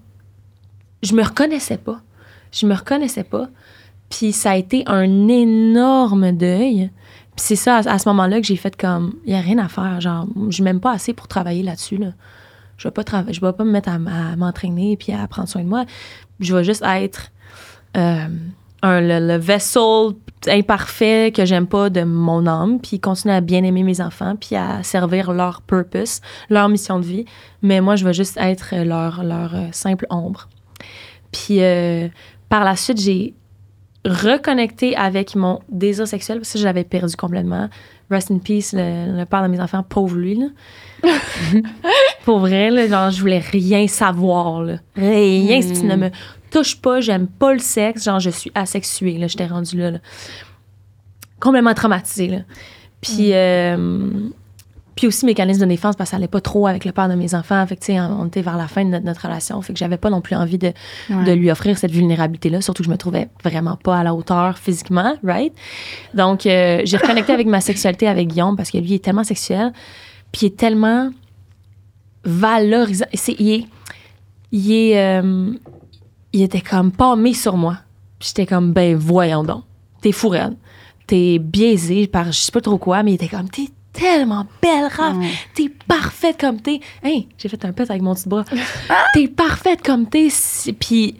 Je me reconnaissais pas. Je me reconnaissais pas. Puis ça a été un énorme deuil. C'est ça, à, à ce moment-là, que j'ai fait comme. Il y a rien à faire. Genre, je m'aime pas assez pour travailler là-dessus. Là. Je vais travailler. Je vais pas me mettre à, m'entraîner puis à prendre soin de moi. Je vais juste être euh, un, le, le imparfait que j'aime pas de mon âme, puis continuer à bien aimer mes enfants, puis à servir leur purpose, leur mission de vie. Mais moi, je vais juste être leur, leur euh, simple ombre. Puis euh, par la suite, j'ai reconnecté avec mon désir sexuel parce que je l'avais perdu complètement. Rest in peace, le, le père de mes enfants, pauvre lui. Là. <laughs> Pour vrai, là, genre, je voulais rien savoir. Là. Rien, si tu ne me touches pas, j'aime pas le sexe, genre, je suis asexuée. Là, j'étais rendue là, là. Complètement traumatisée. Là. Puis, euh, puis aussi mécanisme de défense parce que ça allait pas trop avec le père de mes enfants. Fait que, tu sais, on était vers la fin de notre, notre relation. Fait que j'avais pas non plus envie de, Ouais. de lui offrir cette vulnérabilité-là, surtout que je me trouvais vraiment pas à la hauteur physiquement, right? Donc, euh, j'ai reconnecté avec ma sexualité avec Guillaume parce que lui, il est tellement sexuel, puis il est tellement valorisant. C'est, il est, il est, euh, il était comme pas mis sur moi. J'étais comme, ben voyons donc, t'es fou raide. T'es biaisé par je sais pas trop quoi, mais il était comme, t'es tellement belle, Raph. Ouais. T'es parfaite comme t'es. Hey, j'ai fait un pet avec mon petit bras. <laughs> t'es parfaite comme t'es. Puis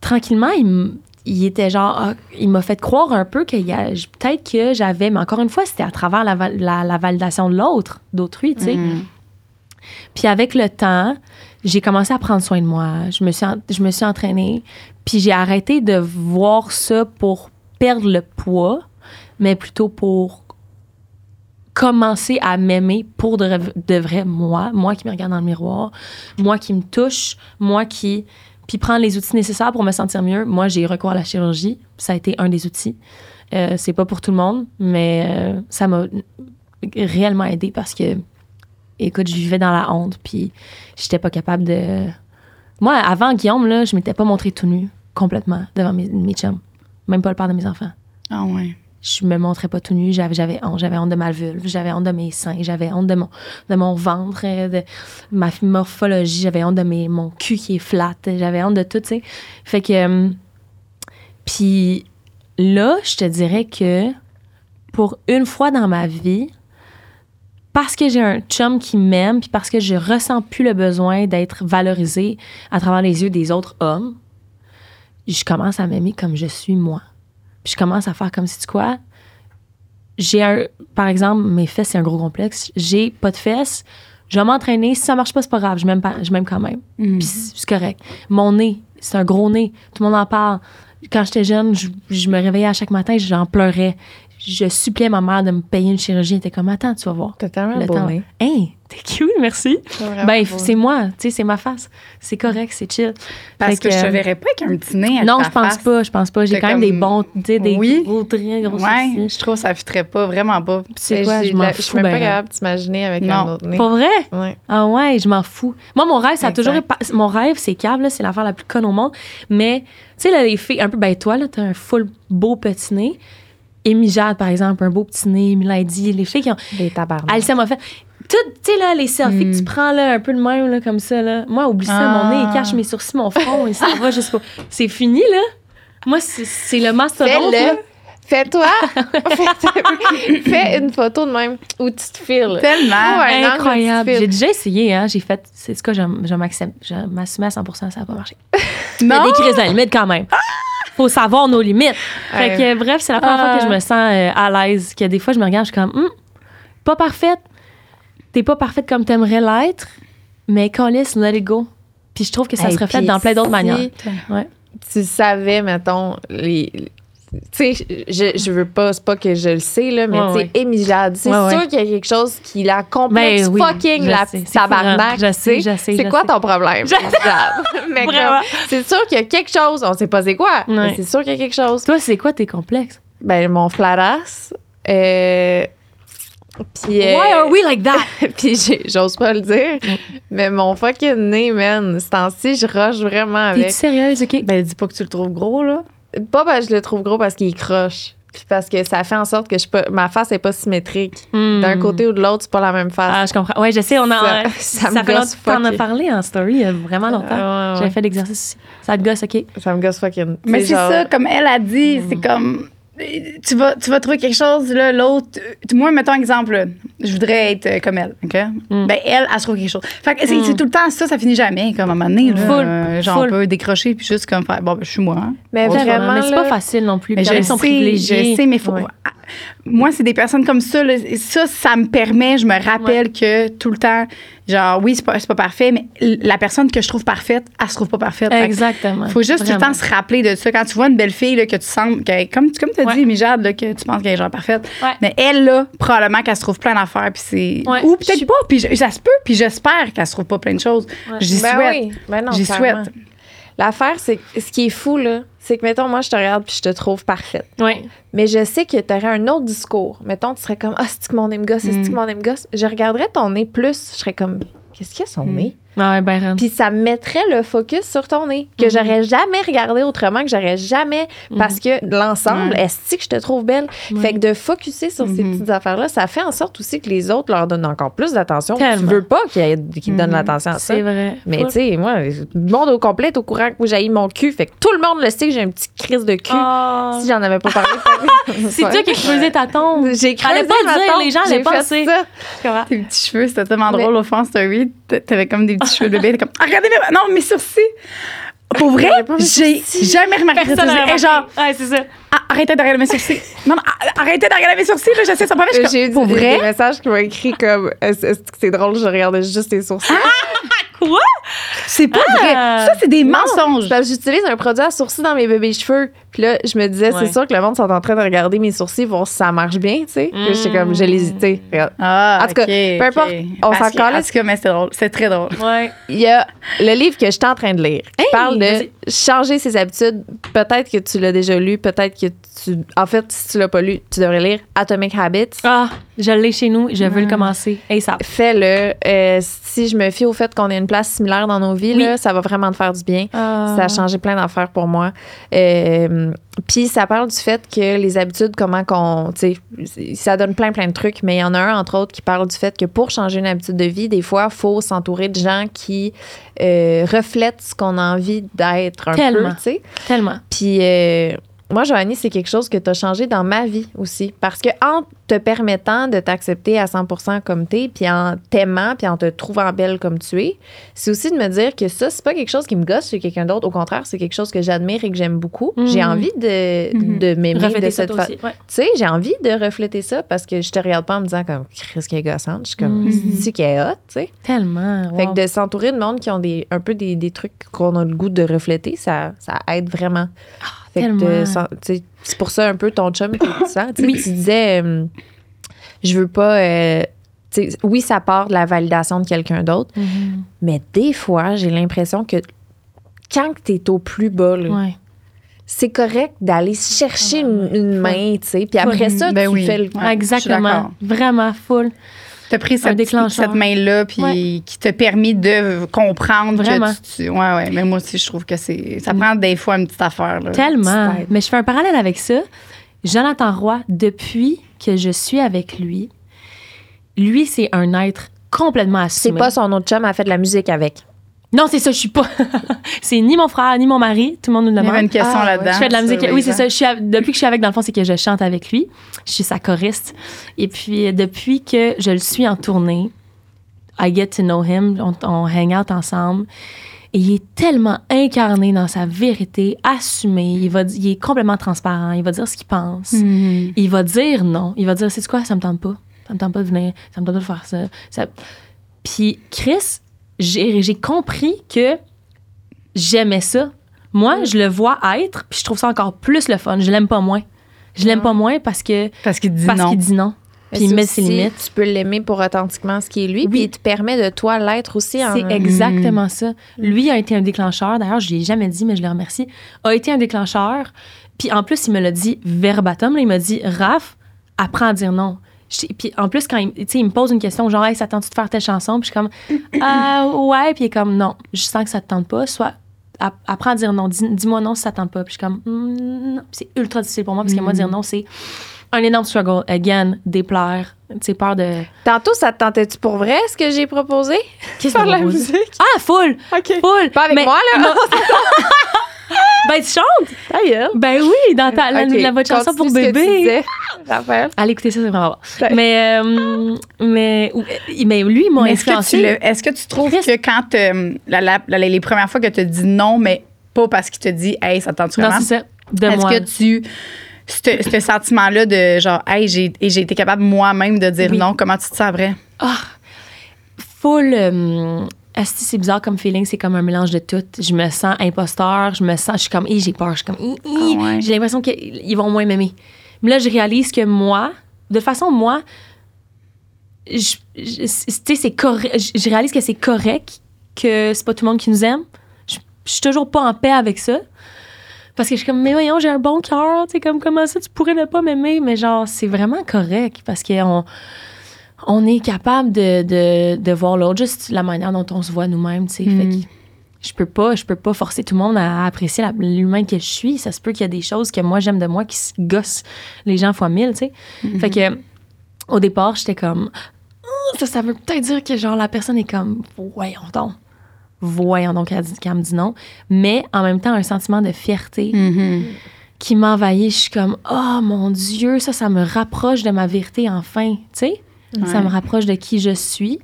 tranquillement, il, il était genre, ah, il m'a fait croire un peu a peut-être que j'avais, mais encore une fois, c'était à travers la, la- la validation de l'autre, d'autrui, tu sais. Mm. Puis avec le temps, j'ai commencé à prendre soin de moi. Je me suis, en- je me suis entraînée. Puis j'ai arrêté de voir ça pour perdre le poids, mais plutôt pour commencer à m'aimer pour de, vrai moi, moi qui me regarde dans le miroir, moi qui me touche, moi qui puis prendre les outils nécessaires pour me sentir mieux. Moi, j'ai recours à la chirurgie, ça a été un des outils. Euh, c'est pas pour tout le monde, mais euh, ça m'a réellement aidé parce que écoute, je vivais dans la honte, puis j'étais pas capable de. Moi, avant Guillaume, là, je m'étais pas montrée tout nu complètement devant mes, mes chums, même pas le père de mes enfants. Ah ouais. Je me montrais pas tout nu, j'avais, honte, j'avais honte de ma vulve, j'avais honte de mes seins, j'avais honte de mon, ventre, euh, de ma morphologie, j'avais honte de mon cul qui est flat, j'avais honte de tout, tu sais. Fait que. euh, Puis là, je te dirais que pour une fois dans ma vie, parce que j'ai un chum qui m'aime, puis parce que je ressens plus le besoin d'être valorisée à travers les yeux des autres hommes, je commence à m'aimer comme je suis moi. Puis je commence à faire comme si tu quoi. J'ai un, par exemple, mes fesses, c'est un gros complexe. J'ai pas de fesses. Je vais m'entraîner. Si ça marche pas, c'est pas grave. Je m'aime, pas, je m'aime quand même. Mm. Puis c'est correct. Mon nez, c'est un gros nez. Tout le monde en parle. Quand j'étais jeune, je, je me réveillais à chaque matin, j'en pleurais. Je suppliais ma mère de me payer une chirurgie. Elle était comme, attends, tu vas voir. T'as tellement Le beau temps. nez. Hey, t'es cute, merci. Ben, c'est moi, tu sais, c'est ma face. C'est correct, c'est chill. Parce Fait que, je te euh, verrais pas avec un petit nez. avec Non, je pense face. pas, je pense pas. J'ai quand même des bons, tu sais, des Oui. gros traits, gros Ouais, je trouve que ça fitterait pas, vraiment pas. C'est quoi, je m'en fous. suis même ben, pas capable de t'imaginer avec Non. un autre nez. Pour vrai? Ouais. Ah ouais, je m'en fous. Moi, mon rêve, ça a Exact. toujours Mon rêve, c'est câble, c'est l'affaire la plus conne au monde. Mais, tu sais, là, les filles, un peu, ben toi, là, t'as un full beau petit nez. Amy Jade, par exemple, un beau petit nez. Milady, les filles qui ont. Des tabarnak. Alicia m'a fait. Tout, tu sais, là, les selfies que tu Mm. prends, là, un peu de même, là, comme ça, là. Moi, oublie ça, Ah. mon nez, il cache mes sourcils, mon front, et ça va jusqu'au. <laughs> C'est fini, là. Moi, c'est- c'est le mastodonte. Fais-le. Fais-toi. <laughs> <laughs> Fais- Fais une photo de même où tu te files. Tellement. Ouais. Incroyable. J'ai déjà essayé, hein. J'ai fait, c'est ce que je, je m'accepte, je m'assumais à 100% ça n'a pas marché. Il y Non. a des crises de limite quand même. Faut savoir nos limites. Fait que, bref, c'est la première fois que je me sens euh, à l'aise. Que des fois, je me regarde, je suis comme, Hum, pas parfaite. T'es pas parfaite comme t'aimerais l'être, mais Callis, let it go. Puis je trouve que ça Hey, se reflète dans plein d'autres si manières. Ouais. Tu savais, mettons, les. Tu sais, je, je veux pas, c'est pas que je le sais, là, mais Ouais, tu sais. Amy Jade, c'est Ouais, sûr qu'il y a quelque chose qui la complexe Ben oui, fucking la tabarnak. Je sais, je sais, C'est quoi sais. ton problème? <laughs> Mais c'est sûr qu'il y a quelque chose, on sait pas c'est quoi, mais c'est sûr qu'il y a quelque chose. Toi, c'est quoi tes complexes? Ben, mon flat-ass, euh, puis, euh, Why are we like that? <laughs> puis j'ose pas le dire, mais mon fucking nez, man, ce temps-ci, je rush vraiment T'es-tu avec. sérieuse, OK? Ben, dis pas que tu le trouves gros, là. Pas parce que je le trouve gros parce qu'il croche. Puis parce que ça fait en sorte que je peux, ma face est pas symétrique. Hmm. D'un côté ou de l'autre, c'est pas la même face. Ah, je comprends. Ouais, je sais, on a. Ça- <laughs> Ça, ça me fait longtemps gosse qu'on en a parlé en story, il y a vraiment longtemps. Ah, ouais, ouais. J'avais fait l'exercice. Ça te gosse, OK? Ça me gosse fucking. Mais c'est genre, ça, comme elle a dit, c'est comme. Tu vas, tu vas trouver quelque chose, là, l'autre. Moi, mettons exemple, là, je voudrais être euh, comme elle, OK? Mm. Ben, elle, elle se trouve quelque chose. Fait que c'est c'est tout le temps ça, ça finit jamais, comme à un moment donné, là. Full, euh, genre, full. on peut décrocher puis juste comme faire, bon, ben, je suis moi. hein. Mais vraiment, mais c'est pas facile non plus. Mais je ils sont sais, privilégiés. je sais, mais faut. Ouais. Moi, c'est des personnes comme ça. là, ça, ça me permet, je me rappelle que tout le temps, genre, oui, c'est pas, c'est pas parfait, mais la personne que je trouve parfaite, elle se trouve pas parfaite. Exactement. faut juste tout le Vraiment. temps se rappeler de ça. Quand tu vois une belle fille, là, que tu sens, que, comme, comme tu as Ouais. dit, Mijade, là, que tu penses qu'elle est genre parfaite, Ouais. mais elle, là, probablement qu'elle se trouve plein d'affaires, puis c'est. Ouais. Ou peut-être pas, puis ça se peut, puis j'espère qu'elle se trouve pas plein de choses. Ouais. J'y Ben souhaite. oui. Ben non, J'y clairement. souhaite. L'affaire, c'est que ce qui est fou, là, c'est que, mettons, moi, je te regarde puis je te trouve parfaite. Ouais. Mais je sais que tu aurais un autre discours. Mettons, tu serais comme Ah, c'est que mon nez me gosse, c'est Mm. que mon nez me gosse? Je regarderais ton nez plus, je serais comme Qu'est-ce qu'il y a son Mm. nez? Ouais, ben, Ren. Puis ça mettrait le focus sur ton nez, que Mhm. j'aurais jamais regardé autrement, que j'aurais jamais. Parce que l'ensemble, Ouais. est-ce que je te trouve belle? Ouais. Fait que de focuser sur ces Mhm. petites affaires-là, ça fait en sorte aussi que les autres leur donnent encore plus d'attention. Tu veux pas qu'ils qu'ils donnent Mhm. l'attention à ça. C'est vrai. Mais tu sais, moi, le monde au complet est au courant que j'ai mon cul. Fait que tout le monde le sait que j'ai un petit crise de cul. Ah. Si j'en avais pas parlé. <laughs> c'est toi qui creusais ta tombe. J'ai creusé pas le ma dire, tombe, les gens allaient penser. Tes petits cheveux, c'était tellement drôle au fond, story. T'avais comme des cheveux de bébé. comme, Ah, regardez mes, non, mes sourcils. Pour vrai, j'ai jamais remarqué Personne Et genre, Ouais, c'est ça. ah, arrêtez de regarder mes sourcils. Non, non, ah, arrêtez de regarder mes sourcils. Là, je sais, ça pas. Je J'ai eu des, vrai, messages qui m'ont écrit comme Est-ce est-ce que c'est drôle, je regardais juste tes sourcils? C'est pas Ah. vrai. Ça, c'est des Non, mensonges. Parce que j'utilise un produit à sourcils dans mes bébés cheveux. Puis là, je me disais, Ouais. c'est sûr que le monde sont en train de regarder mes sourcils, voir si ça marche bien, tu sais. Puis j'étais comme, j'ai l'hésité. Regarde. Ah, En tout cas, peu importe, on s'en que- calisse. En tout cas, mais c'est drôle. C'est très drôle. Ouais. Il y a le livre que je suis en train de lire qui Hey, parle de changer ses habitudes. Peut-être que tu l'as déjà lu, peut-être que tu. En fait, si tu l'as pas lu, tu devrais lire Atomic Habits. Ah, je l'ai chez nous. Je veux le commencer. Hey, ça. Fais-le. Euh, si je me fie au fait qu'on ait une place similaire dans nos vies, Oui. là, ça va vraiment te faire du bien. Ah. Ça a changé plein d'affaires pour moi. Euh, Puis ça parle du fait que les habitudes, comment qu'on. Tu sais, ça donne plein, plein de trucs, mais il y en a un, entre autres, qui parle du fait que pour changer une habitude de vie, des fois, il faut s'entourer de gens qui euh, reflètent ce qu'on a envie d'être un Tellement. peu, tu sais. Tellement. Puis euh, moi, Joanie, c'est quelque chose que tu as changé dans ma vie aussi. Parce que en te permettant de t'accepter à 100% comme t'es, puis en t'aimant, puis en te trouvant belle comme tu es, c'est aussi de me dire que ça, c'est pas quelque chose qui me gosse chez quelqu'un d'autre. Au contraire, c'est quelque chose que j'admire et que j'aime beaucoup. Mhm. J'ai envie de, Mhm. de m'aimer de cette façon. Ouais. Tu sais, j'ai envie de refléter ça parce que je te regarde pas en me disant comme Chris qui est gossante. Je suis comme, Mhm. c'est qui est hot, tu sais. Tellement. Fait wow. que de s'entourer de monde qui ont des, un peu des, des trucs qu'on a le goût de refléter, ça, ça aide vraiment. fait sais, c'est pour ça un peu ton chum. Tu sais, Oui. tu disais, euh, je veux pas. euh, oui, ça part de la validation de quelqu'un d'autre, Mhm. mais des fois, j'ai l'impression que quand tu es au plus bas, là, Ouais. c'est correct d'aller chercher une, une main, tu sais. Puis après ça, Ben tu oui. fais le. Exactement. Vraiment full. T'as pris cette, main-là, puis Ouais. qui t'a permis de comprendre Vraiment. que tu, tu- Ouais, ouais. Mais moi aussi, je trouve que c'est. Ça prend des fois une petite affaire, là. Tellement. petite. Mais je fais un parallèle avec ça. Jonathan Roy, depuis que je suis avec lui, lui, c'est un être complètement C'est assumé. pas son autre chum a fait de la musique avec. Non, c'est ça, je suis pas. <laughs> c'est ni mon frère, ni mon mari. Tout le monde nous le Il y demande. une question Ah, là-dedans. Je fais de la musique. Oui, c'est ça. Je suis à- depuis que je suis avec, dans le fond, c'est que je chante avec lui. Je suis sa choriste. Et puis, euh, depuis que je le suis en tournée, I get to know him, on, on hang out ensemble. Et il est tellement incarné dans sa vérité, assumé. Il, va, il est complètement transparent. Il va dire ce qu'il pense. Mhm. Il va dire non. Il va dire, c'est quoi, ça me tente pas. Ça me tente pas de venir. Ça me tente pas de faire ça. ça... Puis Chris, j'ai compris que j'aimais ça. Moi, je le vois être, puis je trouve ça encore plus le fun. Je l'aime pas moins. Je l'aime pas moins parce que Parce qu'il dit dit non. Puis il met ses limites. Tu peux l'aimer pour authentiquement ce qui est lui, puis il te permet de toi l'être aussi. en- C'est exactement ça. Lui a été un déclencheur. D'ailleurs, je l'ai jamais dit, mais je le remercie. A été un déclencheur. Puis en plus, il me l'a dit verbatim. là, il m'a dit Raph, apprends à dire non. Je- Puis en plus, quand il, il me pose une question, genre, hey, ça te tente-tu de faire telle chanson? Puis je suis comme, ah <laughs> ouais. Puis il est comme, non, je sens que ça te tente pas. Soit, app- apprends à dire non. Dis- Dis-moi non si ça te tente pas. Puis je suis comme, non. Puis c'est ultra difficile pour moi parce que moi, dire non, c'est un énorme struggle. Again, déplaire. Tu peur de. Tantôt, ça te tentait-tu pour vrai, ce que j'ai proposé? Qu'est-ce que la musique? Ah, full! OK. Full! Pas avec Mais- moi, là. <laughs> Ben, tu chantes? Ta gueule. Ben oui, dans ta, la, Ok, la votre chanson pour continue ce que tu bébé. Allez écouter ça, c'est vraiment bon. Mais, euh, mais, ou- mais lui, il m'a Mais Est-ce que, tu influencé. est-ce que tu trouves Chris. que quand euh, la- la- la- les premières fois que tu dit non, mais pas parce qu'il te dit Hey, ça te tente Non, vraiment? c'est ça. De Est-ce moi. que tu. Ce sentiment-là de genre, hey, j'ai j'ai été capable moi-même de dire Oui. non, comment tu te sens après? Ah, full. euh, asti, c'est bizarre comme feeling, c'est comme un mélange de tout. Je me sens imposteur, je me sens, je suis comme, j'ai peur, je suis comme. Ah ouais. j'ai l'impression qu'ils vont moins m'aimer. Mais là, je réalise que moi, de façon, moi, je, je- tu sais, c'est correct. Je, je réalise que c'est correct, que c'est pas tout le monde qui nous aime. Je, je suis toujours pas en paix avec ça. Parce que je suis comme, mais voyons, j'ai un bon cœur, tu sais, comme, comment ça, tu pourrais ne pas m'aimer? Mais genre, c'est vraiment correct parce qu'on on est capable de, de, de voir l'autre, juste la manière dont on se voit nous-mêmes, tu sais. Fait que je peux pas, je peux pas forcer tout le monde à apprécier l'humain que je suis. Ça se peut qu'il y a des choses que moi j'aime de moi qui se gossent les gens fois mille, tu sais. Fait que au départ, j'étais comme ça, ça veut peut-être dire que genre la personne est comme voyons donc. Voyons donc qu'elle me dit non. Mais en même temps, un sentiment de fierté qui m'envahit. Je suis comme, oh mon Dieu, ça, ça me rapproche de ma vérité enfin. Tu sais, ça me rapproche de qui je suis.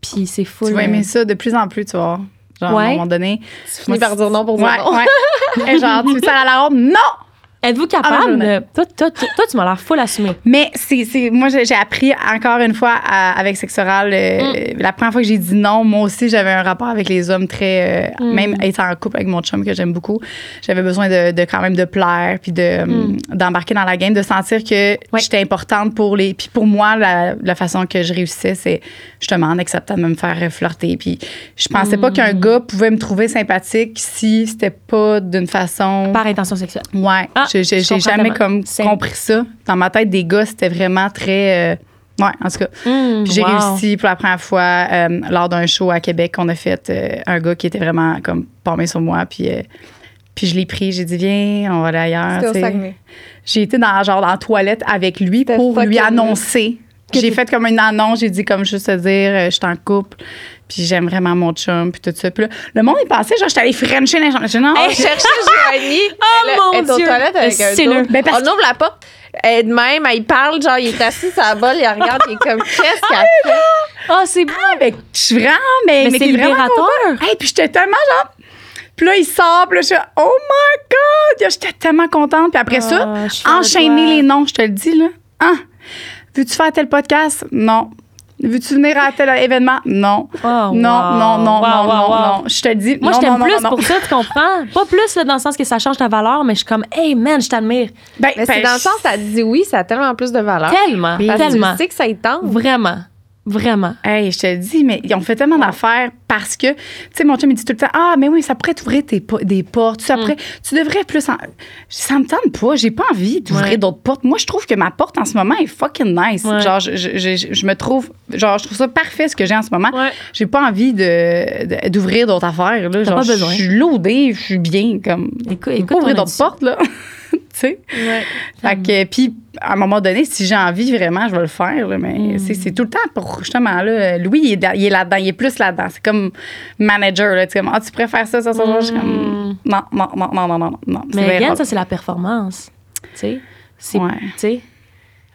Puis c'est fou. Tu vas aimer ça de plus en plus, tu vois. Genre, à un moment donné. Tu finis par dire non pour dire Ouais, non. ouais. <laughs> Et genre, tu veux ça à la ronde? Non! Êtes-vous Ah, capable de. Toi, toi, toi, toi, tu m'as l'air full assumé. Mais c'est, c'est- moi, j'ai, appris encore une fois à- avec sexe oral. euh, La première fois que j'ai dit non, moi aussi, j'avais un rapport avec les hommes très. euh, Mm. Même étant en couple avec mon chum que j'aime beaucoup, j'avais besoin de, de quand même de plaire puis de, euh, d'embarquer dans la game, de sentir que Mm. J'étais importante pour les. Puis pour moi, la, la façon que je réussissais, c'est justement en acceptant de me faire flirter. Puis je pensais pas qu'un Mm. gars pouvait me trouver sympathique si c'était pas d'une façon. Par intention sexuelle. Ouais, Ah, j'ai, jamais comme compris ça. Dans ma tête, des gars, c'était vraiment très. euh, ouais, en tout cas. Mm, j'ai wow. réussi pour la première fois euh, lors d'un show à Québec qu'on a fait, euh, un gars qui était vraiment comme palmé sur moi. Puis, euh, puis je l'ai pris, j'ai dit, viens, on va aller ailleurs. J'ai été dans, genre, dans la toilette avec lui pour lui annoncer. J'ai fait comme une annonce, j'ai dit comme juste te dire, je suis en couple, puis j'aime vraiment mon chum, puis tout ça. Puis là, le monde est passé, genre, j'étais allée frencher dans les dit, non, Hey, chercher <laughs> Joanie. Oh elle, mon Dieu. avec un dos. le- Ben, On ouvre la porte. Elle même, elle parle, genre, il est assis sur la balle, il regarde, il est comme, <laughs> qu'est-ce qu'elle fait? Ah, c'est beau. Ah, mais je suis vraiment, mais, Mais mais c'est libérateur. Hey, puis j'étais tellement genre. Puis là, il sort, puis là, je suis oh my God! J'étais tellement contente. Puis après Ah, ça, enchaîner les noms, je te le dis, là. Ah! Veux-tu faire tel podcast? Non. Veux-tu venir à tel événement? Non. Oh, non, wow. non, non, Wow, non, wow, non, wow. non. Je te dis. Moi, non, je t'aime plus non, pour ça, tu comprends? Pas plus là, dans le sens que ça change ta valeur, mais je suis comme, hey man, je t'admire. Ben, c'est ben, dans le sens, ça te dit oui, ça a tellement plus de valeur. Tellement, Parce que tellement. tu sais que ça y tente. Vraiment, vraiment. Hey, je te dis, mais ils ont fait tellement d'affaires parce que, tu sais, mon chum, il dit tout le temps, ah, mais oui, ça pourrait t'ouvrir tes po- des portes. Ça Mm. tu devrais plus. En... Ça me tente pas. J'ai pas envie d'ouvrir Ouais. d'autres portes. Moi, je trouve que ma porte en ce moment est fucking nice. Ouais. Genre, je, je, je- je me trouve, genre, je trouve ça parfait ce que j'ai en ce moment. Ouais. J'ai pas envie de, de- d'ouvrir d'autres affaires. Là. Genre, pas besoin. Je suis loadée, je suis bien. Comme, Écoute, écoute ouvrir d'autres portes, là. Tu sais? Ouais. Fait que, puis, à un moment donné, si j'ai envie vraiment, je vais le faire. là, mais Mm. c'est, c'est tout le temps pour, justement, là, Louis, il est, dans- il est là-dedans, il est plus là-dedans. C'est comme manager, là. Tu sais, comme, ah, tu préfères ça, ça, ça, ça. Je suis comme, non, non, non, non, non, non, non. Mm. Mais again, ça, c'est la performance. Tu sais? C'est. Ouais. Tu sais?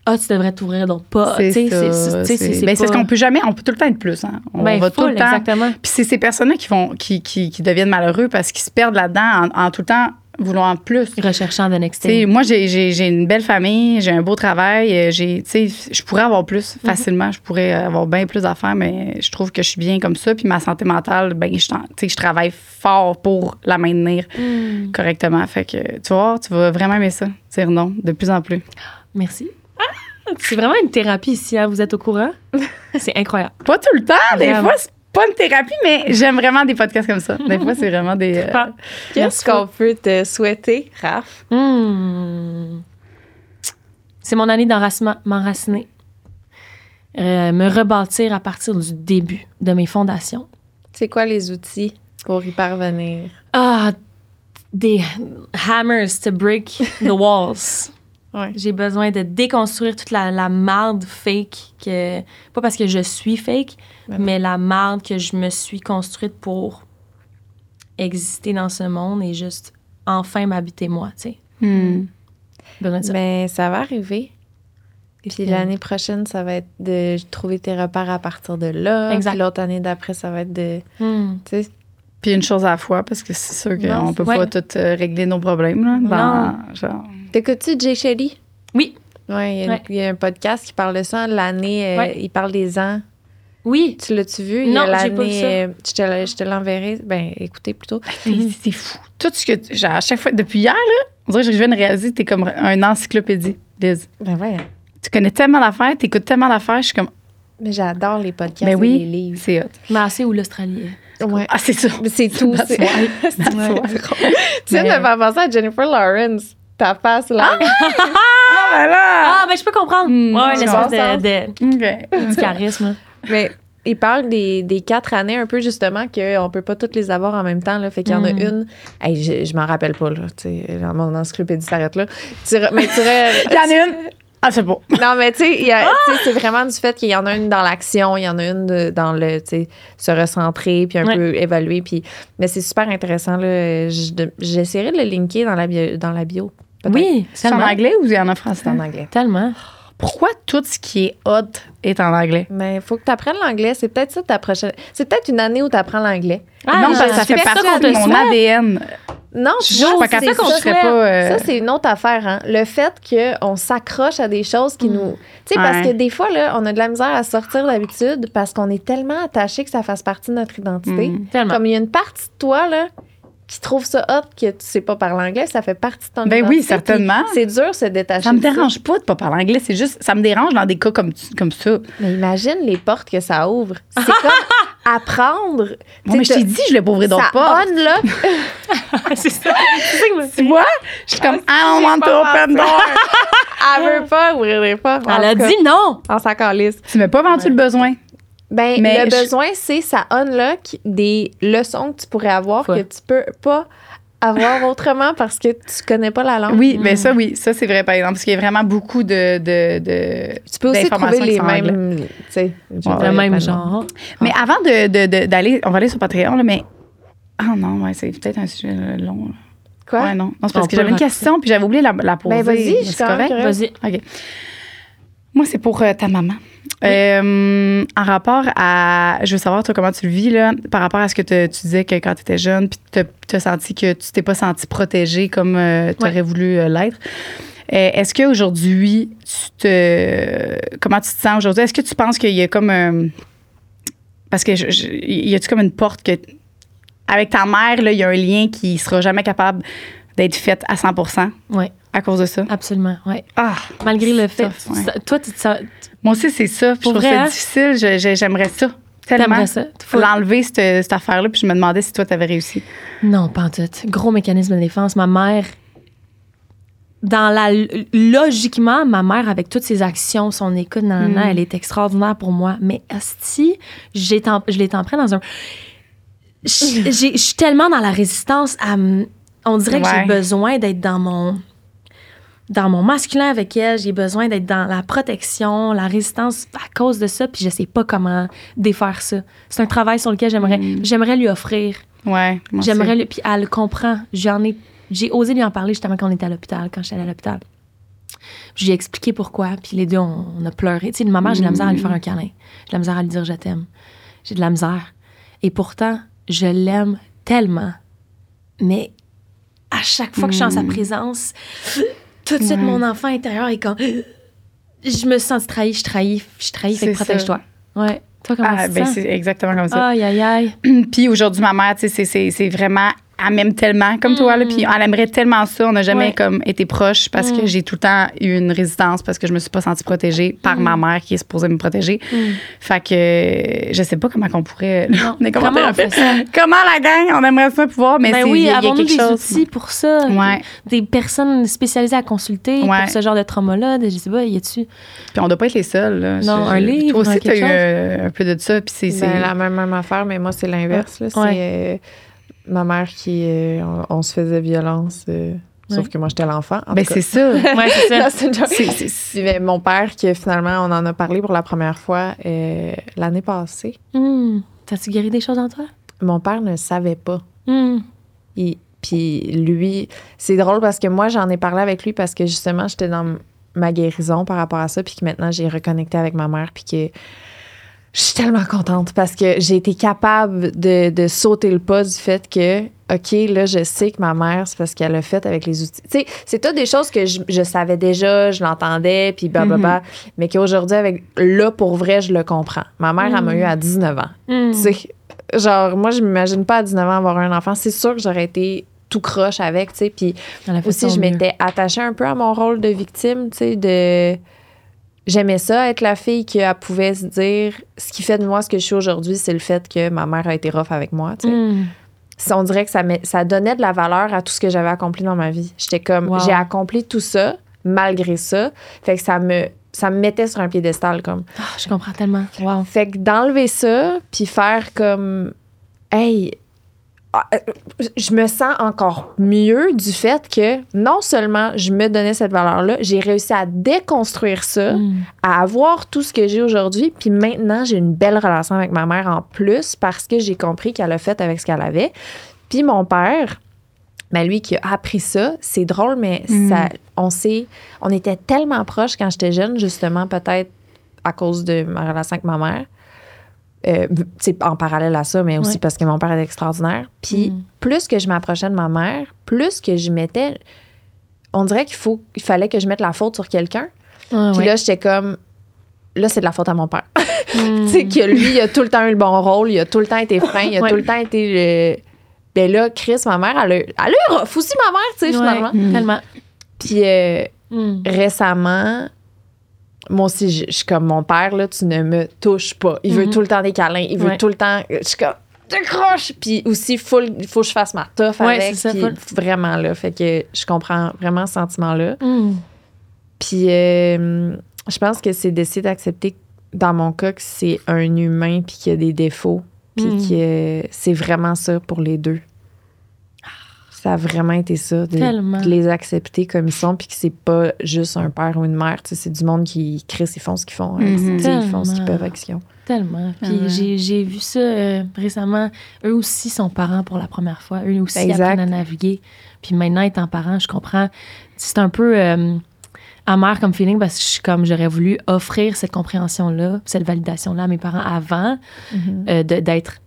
Ah, tu devrais t'ouvrir d'autres pas. C'est ce qu'on peut jamais, on peut tout le temps être plus. Hein. On Ben, va tout full, le temps. exactement. Puis c'est ces personnes-là qui, vont, qui, qui, qui deviennent malheureux parce qu'ils se perdent là-dedans en, en tout le temps vouloir plus. Recherchant sais, thing. moi, j'ai, une belle famille, j'ai un beau travail, euh, j'ai, je pourrais avoir plus facilement, je pourrais avoir bien plus d'affaires, mais je trouve que je suis bien comme ça. Puis ma santé mentale, ben, je, je travaille fort pour la maintenir Mm. correctement. Fait que, tu vois, tu vas vraiment aimer ça, dire non, de plus en plus. Merci. C'est vraiment une thérapie ici, hein, vous êtes au courant? <laughs> C'est incroyable. Pas tout le temps, des Vraiment. fois, c'est pas une thérapie, mais j'aime vraiment des podcasts comme ça. Des fois, c'est vraiment des. euh, Qu'est-ce qu'on peut te souhaiter, Raph? Hmm. C'est mon année d'enracinement- m'enraciner. Euh, me rebâtir à partir du début de mes fondations. C'est quoi les outils pour y parvenir? Ah, des hammers to break the walls. <laughs> Ouais. J'ai besoin de déconstruire toute la, la marde fake que. Pas parce que je suis fake, Ben mais la marde que je me suis construite pour exister dans ce monde et juste enfin m'habiter moi, tu sais. Hmm. De ça. Mais ça va arriver. Puis Mm. l'année prochaine, ça va être de trouver tes repères à partir de là. Exact. Puis l'autre année d'après, ça va être de. Hmm. Tu sais, Puis une chose à la fois, parce que c'est sûr qu'on Non, peut ouais. pas tout euh, régler nos problèmes. Là, dans, genre, T'écoutes-tu Jay Shelly? Oui, Ouais, il y, a, Ouais. il y a un podcast qui parle de ça. L'année, euh, Ouais. il parle des ans. Oui. Tu l'as-tu vu? Non, j'ai pas vu ça. euh, je te, je te l'enverrai. Ben, écoutez plutôt. c'est c'est fou. Tout ce que. tu- Genre, à chaque fois, depuis hier, là, on dirait que je viens de réaliser que t'es comme un encyclopédie, Liz. Ben, ouais. Tu connais tellement d'affaires, t'écoutes tellement d'affaires, je suis comme. Mais j'adore les podcasts Ben et oui. les livres. C'est hot. Mais assez où l'Australie. Ouais. Ah, c'est ça. Mais c'est tout. C'est- <laughs> drôle. Tu viens de me faire penser à Jennifer Lawrence. Ta face, là. Ah, <laughs> ben là! Ah, ben je peux comprendre. Hmm. ouais, l'espèce bon de, OK. de, du charisme. Mais il parle des, des quatre années, un peu justement, qu'on peut pas toutes les avoir en même temps. Là, fait qu'il y en a Mm. une. Hey, je je m'en rappelle pas, là. Tu sais, mon encyclopédie s'arrête là. Tu mais tu <laughs> Il y en a une. Ah, c'est beau. Non, mais tu sais, il y a- tu sais, c'est vraiment du fait qu'il y en a une dans l'action, il y en a une de- dans le, tu sais, se recentrer, puis un Ouais. peu évaluer. Puis, mais c'est super intéressant, là. J'essaierai de le linker dans la bio. Dans la bio. Oui, C'est en anglais ou il y en a en français? C'est en anglais. Tellement. Pourquoi tout ce qui est hot est en anglais? Mais il faut que tu apprennes l'anglais. C'est peut-être ça ta prochaine. C'est peut-être une année où tu apprends l'anglais. Ah, non, parce que je ça fait partie de mon. ADN. Non, Je suis pas capable qu'on serait pas. euh, Ça, c'est une autre affaire. Hein? Le fait qu'on s'accroche à des choses qui nous. Tu sais, parce que des fois, là, on a de la misère à sortir d'habitude parce qu'on est tellement attaché que ça fasse partie de notre identité. Mm. Tellement. Comme il y a une partie de toi, là, qui trouve ça hot que tu sais pas parler anglais, ça fait partie de ton Ben oui, certainement. C'est dur de se détacher. Ça me dérange pas de pas parler anglais. C'est juste, ça me dérange dans des cas comme, comme ça. Mais imagine les portes que ça ouvre. C'est <laughs> comme apprendre. Bon, mais je t'ai dit, je l'ai pas ouvrir d'autres <laughs> portes. c'est ça. C'est ça Tu vois? Je suis comme, I don't want to open door. Elle veut pas ouvrir les portes. En Elle a dit non. On s'en calisse. Tu m'as pas vendu le besoin. Ben, Mais le je- besoin, c'est ça unlock des leçons que tu pourrais avoir Ouais. que tu peux pas avoir <laughs> autrement parce que tu connais pas la langue. Oui, mais ça, oui. Ça, c'est vrai, par exemple. Parce qu'il y a vraiment beaucoup de. de, de Tu peux aussi trouver les mêmes, tu sais, Le même ben, genre. Mais avant de, de- de- d'aller, on va aller sur Patreon, là, mais. Ah non, ouais, c'est peut-être un sujet euh, long. là. Quoi? Ouais, non. Non, c'est On parce que j'avais une question, puis j'avais oublié la, la poser. Ben, vas-y, je suis correct? Vas-y. OK. Moi, c'est pour euh, ta maman. Euh, en rapport à. Je veux savoir, toi, comment tu le vis, là, par rapport à ce que te- tu disais que quand tu étais jeune, puis tu as senti que tu t'es pas senti protégée comme tu aurais voulu euh, l'être. Euh, Est-ce qu'aujourd'hui, tu te. Comment tu te sens aujourd'hui? Est-ce que tu penses qu'il y a comme un. Parce que je, je- y a-tu comme une porte que. Avec ta mère, là, il y a un lien qui sera jamais capable d'être fait à 100 Oui, à cause de ça? absolument. Ouais. Ah! Malgré le fait. tough, ouais. ça- Toi, tu te sens- Moi aussi, c'est ça. Puis Je Pour trouve vrai, ça hein? difficile. J'aimerais ça. Tellement. ça? Faut- L'enlever, cette, cette affaire-là. Puis je me demandais si toi, t'avais réussi. Non, pas en tout. Gros mécanisme de défense. Ma mère, dans la logiquement, ma mère avec toutes ses actions, son écoute, nan, nan, nan, Mm. elle est extraordinaire pour moi. Mais t'en- je l'ai pris dans un. Je suis tellement dans la résistance à. On dirait que Ouais. j'ai besoin d'être dans mon dans mon masculin avec elle, j'ai besoin d'être dans la protection, la résistance à cause de ça, puis je sais pas comment défaire ça. C'est un travail sur lequel j'aimerais Mm. j'aimerais lui offrir Ouais. J'aimerais. Puis elle le comprend. J'en ai. J'ai osé lui en parler justement quand on était à l'hôpital, quand j'étais allée à l'hôpital. Je lui ai expliqué pourquoi. Puis les deux, on, on a pleuré. Tu sais, ma mère, j'ai de la misère à lui faire un câlin. J'ai de la misère à lui dire je t'aime. J'ai de la misère. Et pourtant, je l'aime tellement. Mais à chaque fois que je suis en sa présence, tout de suite, Ouais. mon enfant intérieur est comme. Je me sens trahie, je trahis, je trahis, fait protège-toi. Ouais. Toi, comment Ah, ben, c'est exactement comme ça. Aïe, aïe, aïe. <clears throat> Puis aujourd'hui, ma mère, c'est vraiment. Elle m'aime tellement comme toi, là. Puis elle aimerait tellement ça. On n'a jamais Ouais. comme été proches parce que Mm. j'ai tout le temps eu une résistance parce que je me suis pas sentie protégée par ma mère qui est supposée me protéger. Mm. Fait que euh, je sais pas comment qu'on pourrait. Non. on est comment, Comment on fait ça? <laughs> Comment la gang? On aimerait ça pouvoir, mais Ben c'est- oui, il y a, il y a quelque des chose. outils pour ça? Ouais. Des personnes spécialisées à consulter Ouais. pour ce genre de trauma-là? de- Je sais pas, y a-tu? Puis on doit pas être les seuls. Là. Non, Je- un livre, Toi aussi, un tu as eu quelque euh, un peu de ça. Puis c'est. c'est- Ben, la même, même affaire, mais moi, c'est l'inverse. là. C'est Ouais. euh, ma mère qui. euh, on, on se faisait violence. euh, Sauf que moi, j'étais l'enfant. en Ben, c'est ça. <laughs> Ouais, c'est ça. Mon père, qui finalement, on en a parlé pour la première fois euh, l'année passée. Hmm. T'as-tu guéri des choses en toi? Mon père ne savait pas. Il- puis lui, c'est drôle parce que moi, j'en ai parlé avec lui parce que justement, j'étais dans ma guérison par rapport à ça, puis que maintenant, j'ai reconnecté avec ma mère, puis que je suis tellement contente parce que j'ai été capable de, de sauter le pas du fait que, OK, là, je sais que ma mère, c'est parce qu'elle a fait avec les outils. Tu sais, c'est toutes des choses que je, je savais déjà, je l'entendais, puis blablabla, mais qu'aujourd'hui, avec là, pour vrai, je le comprends. Ma mère, elle m'a eu à 19 ans. Hmm. Tu sais, genre, moi, je m'imagine pas à 19 ans avoir un enfant. C'est sûr que j'aurais été tout croche avec, tu sais. Puis aussi, je m'étais attachée un peu à mon rôle de victime, tu sais, de... J'aimais ça, être la fille qui pouvait se dire ce qui fait de moi ce que je suis aujourd'hui, c'est le fait que ma mère a été rough avec moi. tu sais. Hmm. On dirait que ça, ça donnait de la valeur à tout ce que j'avais accompli dans ma vie. J'étais comme, Wow. j'ai accompli tout ça malgré ça. Fait que ça me, ça me mettait sur un piédestal comme. Ah, je comprends tellement. Wow. Fait que d'enlever ça, puis faire comme, hey, je me sens encore mieux du fait que non seulement je me donnais cette valeur-là, j'ai réussi à déconstruire ça, Hmm. à avoir tout ce que j'ai aujourd'hui, puis maintenant j'ai une belle relation avec ma mère en plus parce que j'ai compris qu'elle a fait avec ce qu'elle avait. Puis mon père, ben lui qui a appris ça, c'est drôle, mais Mm. ça, on s'est, on était tellement proches quand j'étais jeune, justement peut-être à cause de ma relation avec ma mère. Euh, en parallèle à ça, mais aussi Ouais. parce que mon père est extraordinaire. Puis Mm. plus que je m'approchais de ma mère, plus que je mettais, on dirait qu'il faut, il fallait que je mette la faute sur quelqu'un. Ah, Puis ouais. là, j'étais comme, là, c'est de la faute à mon père. Hmm. <laughs> tu sais, que lui, il a tout le temps eu le bon rôle, il a tout le temps été fin, il a Ouais. tout le temps été le. Ben là, Chris, ma mère, elle a, elle a eu aussi, ma mère, tu sais, finalement. Mm. Tellement. Puis euh, Hmm. récemment, moi aussi, je je suis comme mon père, là, tu ne me touches pas. Il veut Mhm. tout le temps des câlins, il veut tout le temps. Je suis comme, décroche! Puis aussi, full, il faut que je fasse ma toffe Ouais, avec. ça, puis vraiment, là. Fait que je comprends vraiment ce sentiment-là. Hmm. Puis euh, je pense que c'est d'essayer d'accepter, dans mon cas, que c'est un humain puis qu'il y a des défauts. Puis Mm. que c'est vraiment ça pour les deux. Ça a vraiment été ça, de, Tellement. de les accepter comme ils sont, puis que c'est pas juste un père ou une mère. tu sais, C'est du monde qui crée, ils font ce qu'ils font. hein. Mhm. Tu sais, Ils font ce qu'ils Tellement. peuvent avec ce qu'ils ont. Tellement. Puis Ah ouais. j'ai, j'ai vu ça euh, récemment. Eux aussi sont parents pour la première fois. Eux aussi Exact. apprennent à naviguer. Puis maintenant, étant parent, je comprends. C'est un peu euh, amer comme feeling parce que je suis comme j'aurais voulu offrir cette compréhension-là, cette validation-là à mes parents avant euh, de- d'être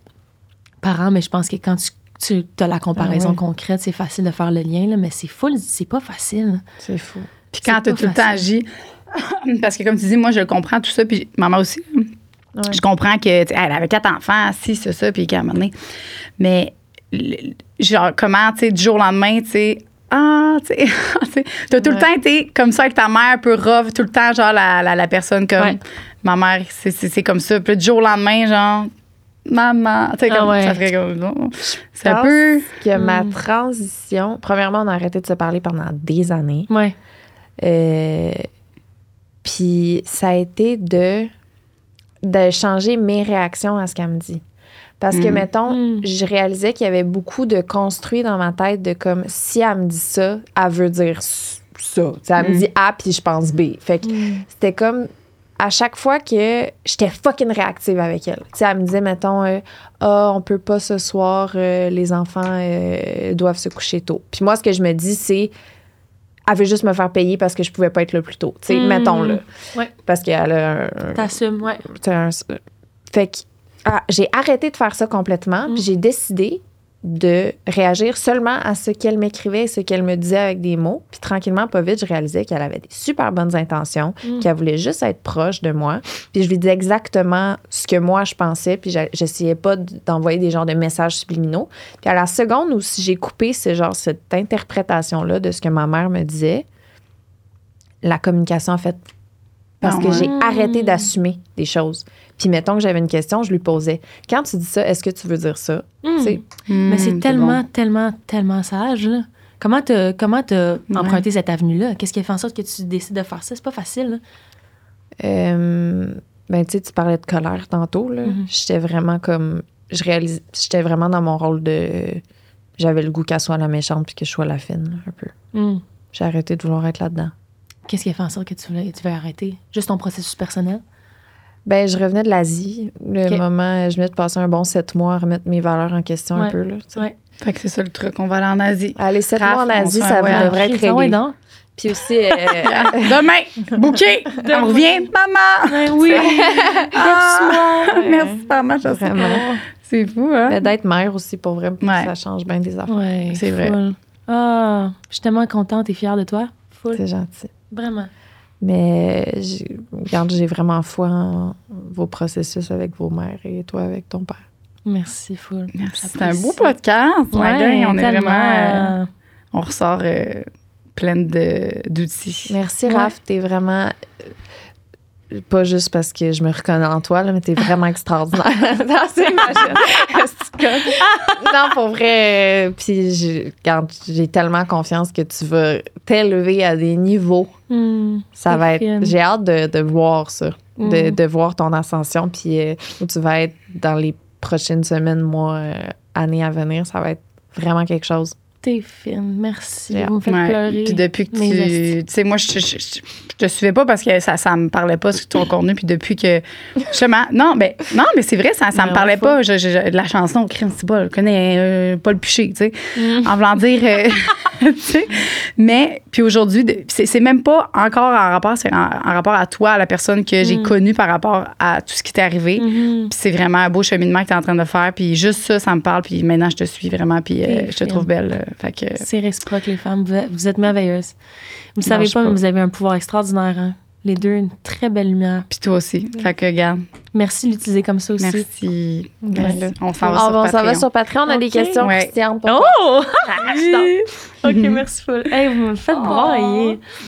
parent. Mais je pense que quand tu, tu as la comparaison Ah ouais. concrète, c'est facile de faire le lien, là, mais c'est full, c'est pas facile. C'est fou. Puis quand tu as tout le temps agi, <laughs> parce que comme tu dis, moi, je comprends tout ça, puis maman aussi. Ouais. Je comprends que, elle avait quatre enfants, si, c'est ça, puis qu'à un moment donné. Mais, genre, comment, tu sais, du jour au lendemain, tu sais, ah, tu sais, <laughs> tu sais, t'as tout le temps été comme ça avec ta mère, peu rough, tout le temps, genre, la, la, la personne comme, Ouais. ma mère, c'est- comme ça. Puis du jour au lendemain, genre, maman, tu sais, Ah comme, ouais. ça ferait comme, non. Ça pense peut. que ma Mm. transition, premièrement, on a arrêté de se parler pendant des années. Ouais. Euh, puis ça a été de, de changer mes réactions à ce qu'elle me dit. Parce que, Mm. mettons, Mm. je réalisais qu'il y avait beaucoup de construit dans ma tête de comme si elle me dit ça, elle veut dire ça. Tu sais, elle me dit A puis je pense B. Fait que c'était comme à chaque fois que j'étais fucking réactive avec elle. Tu sais, elle me disait, mettons, euh, ah, on peut pas ce soir, euh, les enfants euh, doivent se coucher tôt. Puis moi, ce que je me dis, c'est, elle veut juste me faire payer parce que je pouvais pas être là plus tôt. Tu sais, mettons là. Ouais. Parce qu'elle a un. un- T'assumes, ouais. un- fait que ah, j'ai arrêté de faire ça complètement, Mm. puis j'ai décidé de réagir seulement à ce qu'elle m'écrivait et ce qu'elle me disait avec des mots. Puis tranquillement, pas vite, je réalisais qu'elle avait des super bonnes intentions, Mm. qu'elle voulait juste être proche de moi. Puis je lui disais exactement ce que moi je pensais, puis j'essayais pas d'envoyer des genres de messages subliminaux. Puis à la seconde où si j'ai coupé ce genre, cette interprétation-là de ce que ma mère me disait, la communication a fait parce Ah que j'ai arrêté d'assumer des choses. Puis mettons que j'avais une question, je lui posais Quand tu dis ça, est-ce que tu veux dire ça? Mm. Tu sais, Mais Hmm, c'est tellement, tellement, tellement sage, là. Comment t'as, comment t'as emprunté cette avenue-là? Qu'est-ce qui a fait en sorte que tu décides de faire ça? C'est pas facile. Euh, ben, tu sais, tu parlais de colère tantôt. là. Mhm. J'étais vraiment comme. Je réalise. J'étais vraiment dans mon rôle de. J'avais le goût qu'elle soit la méchante puis que je sois la fine, un peu. J'ai arrêté de vouloir être là-dedans. Qu'est-ce qui a fait en sorte que tu voulais, tu veux arrêter? Juste ton processus personnel? Ben, je revenais de l'Asie. Le moment, je venais de passer un bon sept mois à remettre mes valeurs en question un peu. Là. Ouais. Fait que c'est ça le truc. On va aller en Asie. Aller sept Raph, mois en Asie, ça voyage. devrait être Ah réglé. donc. Puis aussi, euh, <laughs> Demain, bouquet, <laughs> on revient, maman. Ouais, oui. <laughs> Ah, merci, maman. je. C'est fou, hein? mais d'être mère aussi, pour vrai, Ouais. ça change bien des affaires. Ouais, C'est vrai. Ah, je suis tellement contente et fière de toi. Full. C'est gentil. Vraiment. Mais regarde, j'ai vraiment foi en vos processus avec vos mères et toi avec ton père. Merci, full. Merci. C'est un beau podcast. Ouais, on est vraiment. euh, on ressort euh, pleine de- d'outils. Merci, Ouais. Raph. T'es vraiment. Pas juste parce que je me reconnais en toi, là, mais t'es vraiment extraordinaire. non, c'est imagine. C'est comme- non, pour vrai. euh, Puis, regarde, j'ai tellement confiance que tu vas t'élever à des niveaux. Hmm, Ça va être. J'ai hâte de, de voir ça, de, Mm. de voir ton ascension, puis euh, où tu vas être dans les prochaines semaines, mois, euh, années à venir. Ça va être vraiment quelque chose. T'es fine. Merci. J'ai Vous me faites Ouais. pleurer. Puis depuis que tu. Tu sais, moi, je, je, je- je te suivais pas parce que ça, ça me parlait pas sur ton <laughs> contenu. Puis depuis que. Justement. Non, ben, non, mais c'est vrai, ça, ça me Mais parlait pas. Je, je- je- de la chanson, crime, c'est pas. Je connais euh, pas le piché, tu sais. Mm. En voulant dire. euh, <laughs> <laughs> tu sais. Mais, puis aujourd'hui, c'est c'est même pas encore en rapport, c'est en, en rapport à toi, à la personne que j'ai Mm. connue par rapport à tout ce qui t'est arrivé. Mhm. Puis c'est vraiment un beau cheminement que tu es en train de faire. Puis juste ça, ça me parle. Puis maintenant, je te suis vraiment. Puis euh, T'es je te trouve belle. Fait que. C'est réciproque, les femmes. Vous êtes, vous êtes merveilleuses. Vous savez Lâche pas, mais vous avez un pouvoir extraordinaire. hein. Les deux, une très belle lumière. Puis toi aussi. Fait que, regarde. Merci de l'utiliser comme ça aussi. Merci. Merci. Merci. On s'en va sur bon, ça va Patreon. sur Patreon. On a des questions Ouais. croustillantes pour. Oh! <laughs> Ah, je t'en- ok, merci full. Hey, vous me faites Oh. brailler.